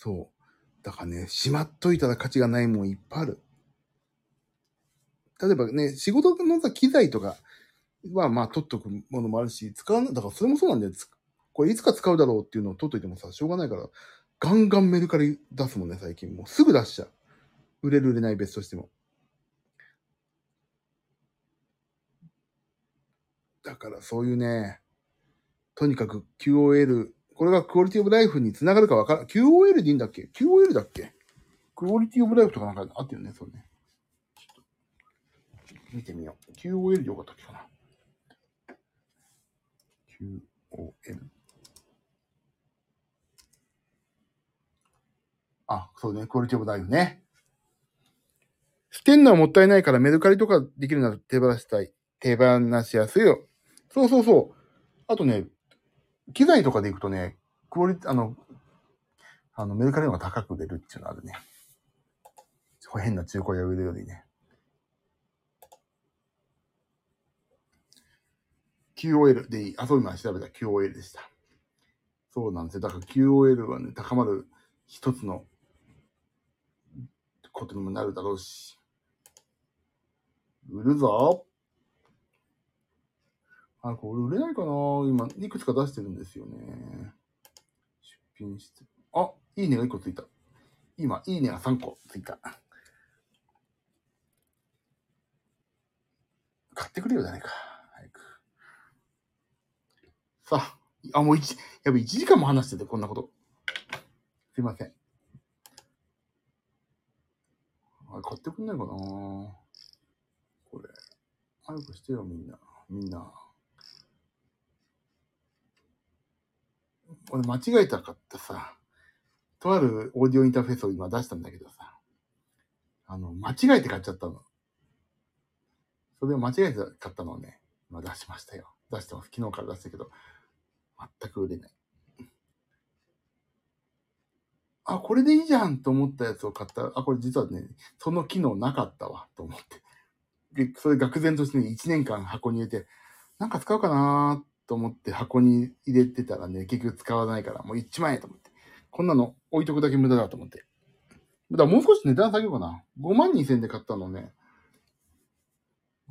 そう。だからね、しまっといたら価値がないもんいっぱいある。例えばね、仕事のさ、機材とかは、まあ、取っとくものもあるし、使わない、だからそれもそうなんだよ。これいつか使うだろうっていうのを取っといてもさ、しょうがないから、ガンガンメルカリ出すもんね、最近。もうすぐ出しちゃう。売れる売れない別としても。だからそういうね、とにかく QOL、これがクオリティオブライフにつながるかわからん。QOL でいいんだっけ ?QOL だっけ？クオリティオブライフとかなんかあってるね、そうね。見てみよう。QOL でよかったっけかな？QOL。あ、そうね、クオリティオブライフね。捨てんのはもったいないからメルカリとかできるなら手放したい。手放しやすいよ。そうそうそう。あとね、機材とかで行くとね、クオリティ、あの、あの、メルカリの方が高く出るっていうのあるね。変な中古屋売るよりね。QOL でいい。あ、そう今調べた QOL でした。そうなんですよ。だから QOL はね、高まる一つのことにもなるだろうし。売るぞあ、これ売れないかな今、いくつか出してるんですよね。出品して。あ、いいねが1個ついた。今、いいねが3個ついた。買ってくれよじゃないか。早く。さあ、あ、もう一、やべ、1時間も話してて、こんなこと。すいません。あれ、買ってくんないかなこれ。早くしてよ、みんな。みんな。俺、間違えたかってさ、とあるオーディオインターフェースを今出したんだけどさ、あの、間違えて買っちゃったの。それを間違えて買ったのをね、今出しましたよ。出してます。昨日から出したけど、全く売れない。あ、これでいいじゃんと思ったやつを買った。あ、これ実はね、その機能なかったわ、と思って。で、それ愕然としてね、1年間箱に入れて、なんか使うかなーっと思って箱に入れてたらね、結局使わないから、もう1万円と思って。こんなの置いとくだけ無駄だと思って。だからもう少し値段下げようかな。5万2千で買ったのね、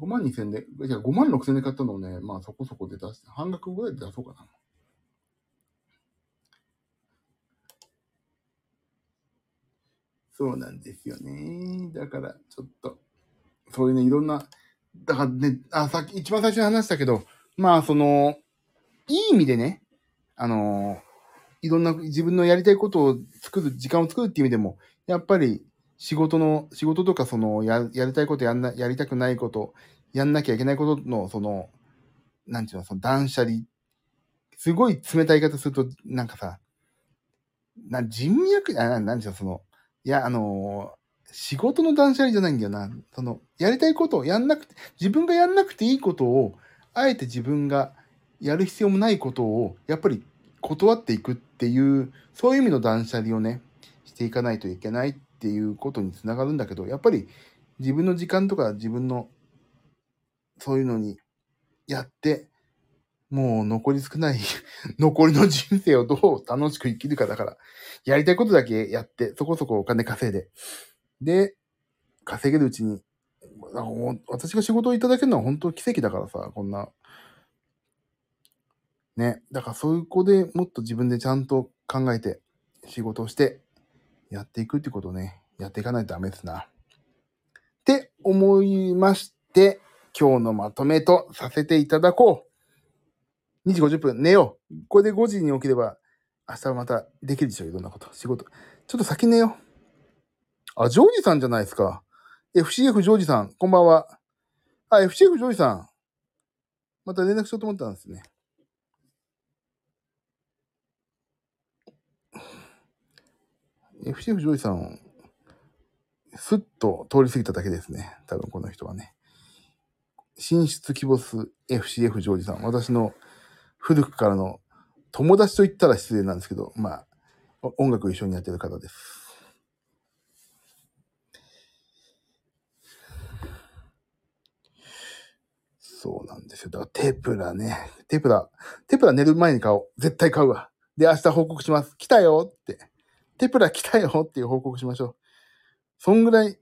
5万2千で、じゃあ5万6千で買ったのをね、まあそこそこで出して、半額ぐらいで出そうかな。そうなんですよね。だから、ちょっと、そういうね、いろんな、だからね、あ、さっき、一番最初に話したけど、まあ、その、いい意味でね、あの、いろんな自分のやりたいことを作る、時間を作るっていう意味でも、やっぱり仕事の、仕事とかその、や、やりたいことやんな、やりたくないこと、やんなきゃいけないことの、その、なんていうの、その断捨離。すごい冷たい言い方すると、なんかさ、な、人脈、あ、ななんていうの、その、いや、あの仕事の断捨離じゃないんだよな。その、やりたいことをやんなくて、自分がやんなくていいことを、あえて自分がやる必要もないことを、やっぱり断っていくっていう、そういう意味の断捨離をね、していかないといけないっていうことにつながるんだけど、やっぱり自分の時間とか自分の、そういうのにやって、もう残り少ない、残りの人生をどう楽しく生きるかだから、やりたいことだけやって、そこそこお金稼いで、で、稼げるうちに、私が仕事をいただけるのは本当奇跡だからさ、こんな。ね。だからそういう子でもっと自分でちゃんと考えて仕事をしてやっていくってことをね、やっていかないとダメですな。って思いまして、今日のまとめとさせていただこう。2時50分寝よう。これで5時に起きれば明日はまたできるでしょ、いろんなこと。仕事。ちょっと先寝よう。あ、ジョージさんじゃないですか。FCF ジョージさん、こんばんは。あ、FCF ジョージさん。また連絡しようと思ったんですね。FCF ジョージさん、すっと通り過ぎただけですね。多分この人はね。進出希望す FCF ジョージさん。私の古くからの友達と言ったら失礼なんですけど、まあ、音楽一緒にやってる方です。そうなんですよ。だからテプラね。テプラ。テプラ寝る前に買おう。絶対買うわ。で、明日報告します。来たよって。テプラ来たよっていう報告しましょう。そんぐらい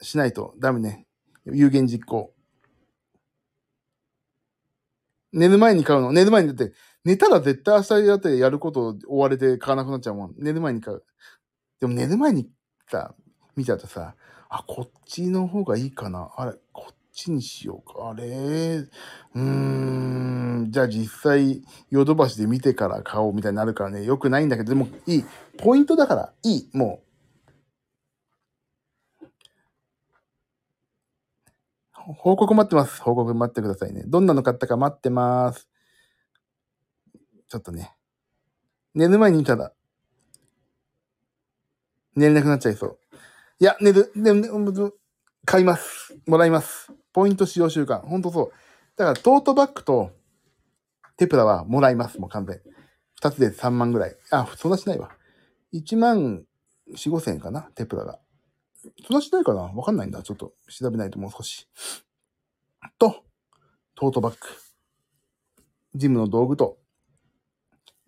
しないとダメね。有言実行。寝る前に買うの。寝る前にだって、寝たら絶対明日だってやることを追われて買わなくなっちゃうもん。寝る前に買う。でも寝る前にさ、見ちゃうとさ、あ、こっちの方がいいかな。あれ、こっちにしようか？あれ？うーん。じゃあ実際、ヨドバシで見てから買おうみたいになるからね、よくないんだけど、でもいい。ポイントだから、いい。もう。報告待ってます。報告待ってくださいね。どんなの買ったか待ってます。ちょっとね。寝る前に見たら、寝れなくなっちゃいそう。いや、寝る、でも、買います。もらいます。ポイント使用習慣。ほんとそう。だから、トートバッグとテプラはもらいます。もう完全。二つで3万ぐらい。あ、そんなしないわ。1万4、5千かな？テプラが。そんなしないかな？わかんないんだ。ちょっと調べないともう少し。と、トートバッグ。ジムの道具と、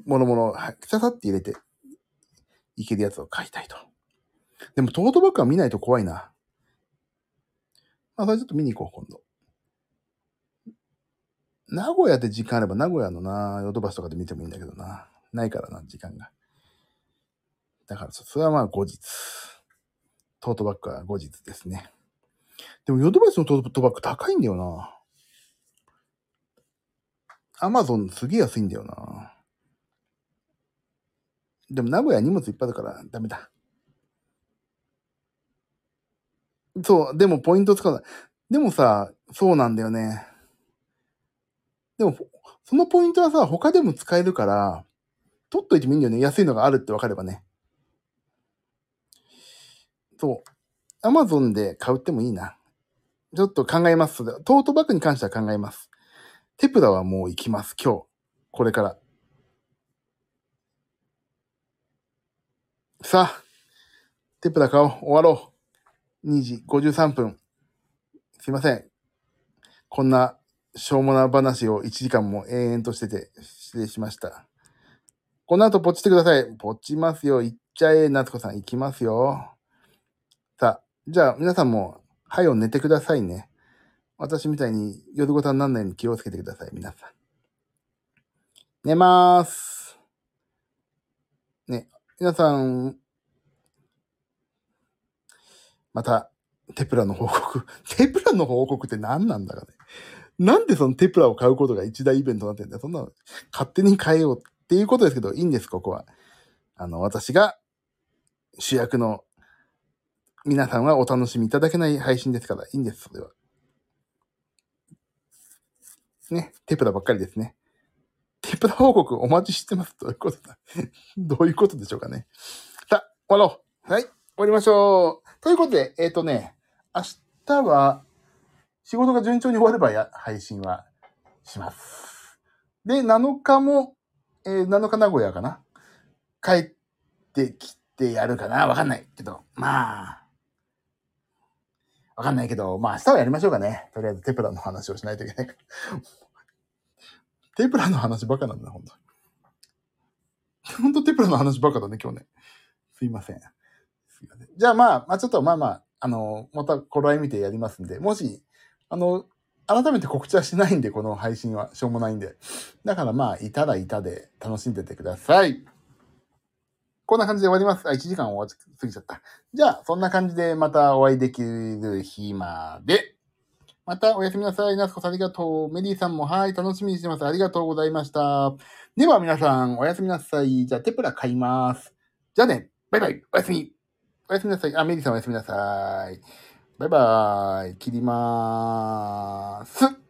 もろもろ、はいささって入れて、いけるやつを買いたいと。でもトートバッグは見ないと怖いな。まあ、それちょっと見に行こう、今度。名古屋で時間あれば、名古屋のな、ヨドバシとかで見てもいいんだけどな。ないからな、時間が。だから、それはまあ後日。トートバッグは後日ですね。でも、ヨドバシのトートバッグ高いんだよな。アマゾンすげえ安いんだよな。でも名古屋荷物いっぱいあるからダメだ。そう、でもポイント使うない。でもさ、そうなんだよね。でも、そのポイントはさ、他でも使えるから、取っといてもいいんだよね。安いのがあるって分かればね。そう。アマゾンで買うってもいいな。ちょっと考えます。トートバッグに関しては考えます。テプラはもう行きます。今日。これから。さあ、テプラ買おう。終わろう。2時53分。すいません。こんなしょうもな話を1時間も延々としてて失礼しました。この後ポチってください。ポチますよ。行っちゃえ、夏子さん。行きますよ。さあ、じゃあ皆さんも、はいを寝てくださいね。私みたいに夜ごとになんないように気をつけてください、皆さん。寝まーす。ね、皆さん、また、テプラの報告。テプラの報告って何なんだかね。なんでそのテプラを買うことが一大イベントになってんだよ。そんなの勝手に変えようっていうことですけど、いいんです、ここは。あの、私が主役の皆さんはお楽しみいただけない配信ですから、いいんです、それは。ね、テプラばっかりですね。テプラ報告お待ちしてます。どういうことだ どういうことでしょうかね。さあ、終わろう。はい、終わりましょう。ということで、えっ、とね、明日は仕事が順調に終わればや配信はします。で、7日も、えー7日名古屋かな帰ってきてやるかなわかんないけど、まあ、わかんないけど、まあ明日はやりましょうかね。とりあえずテプラの話をしないといけないから。テプラの話ばかなんだ、ほんと。ほんとテプラの話ばかだね、今日ね。すいません。じゃあまあ、まあちょっとまあまあ、あの、また頃合い見てやりますんで、もし、あの、改めて告知はしないんで、この配信は。しょうもないんで。だからまあ、いたらいたで楽しんでてください。こんな感じで終わります。あ、1時間終わっ過ぎちゃった。じゃあ、そんな感じでまたお会いできる日まで。またおやすみなさい。なすこさんありがとう。メリーさんもはい、楽しみにしてます。ありがとうございました。では皆さん、おやすみなさい。じゃあ、テプラ買います。じゃあね、バイバイ。おやすみ。おやすみなさい。あ、メリーさんおやすみなさい。バイバーイ。切りまーす。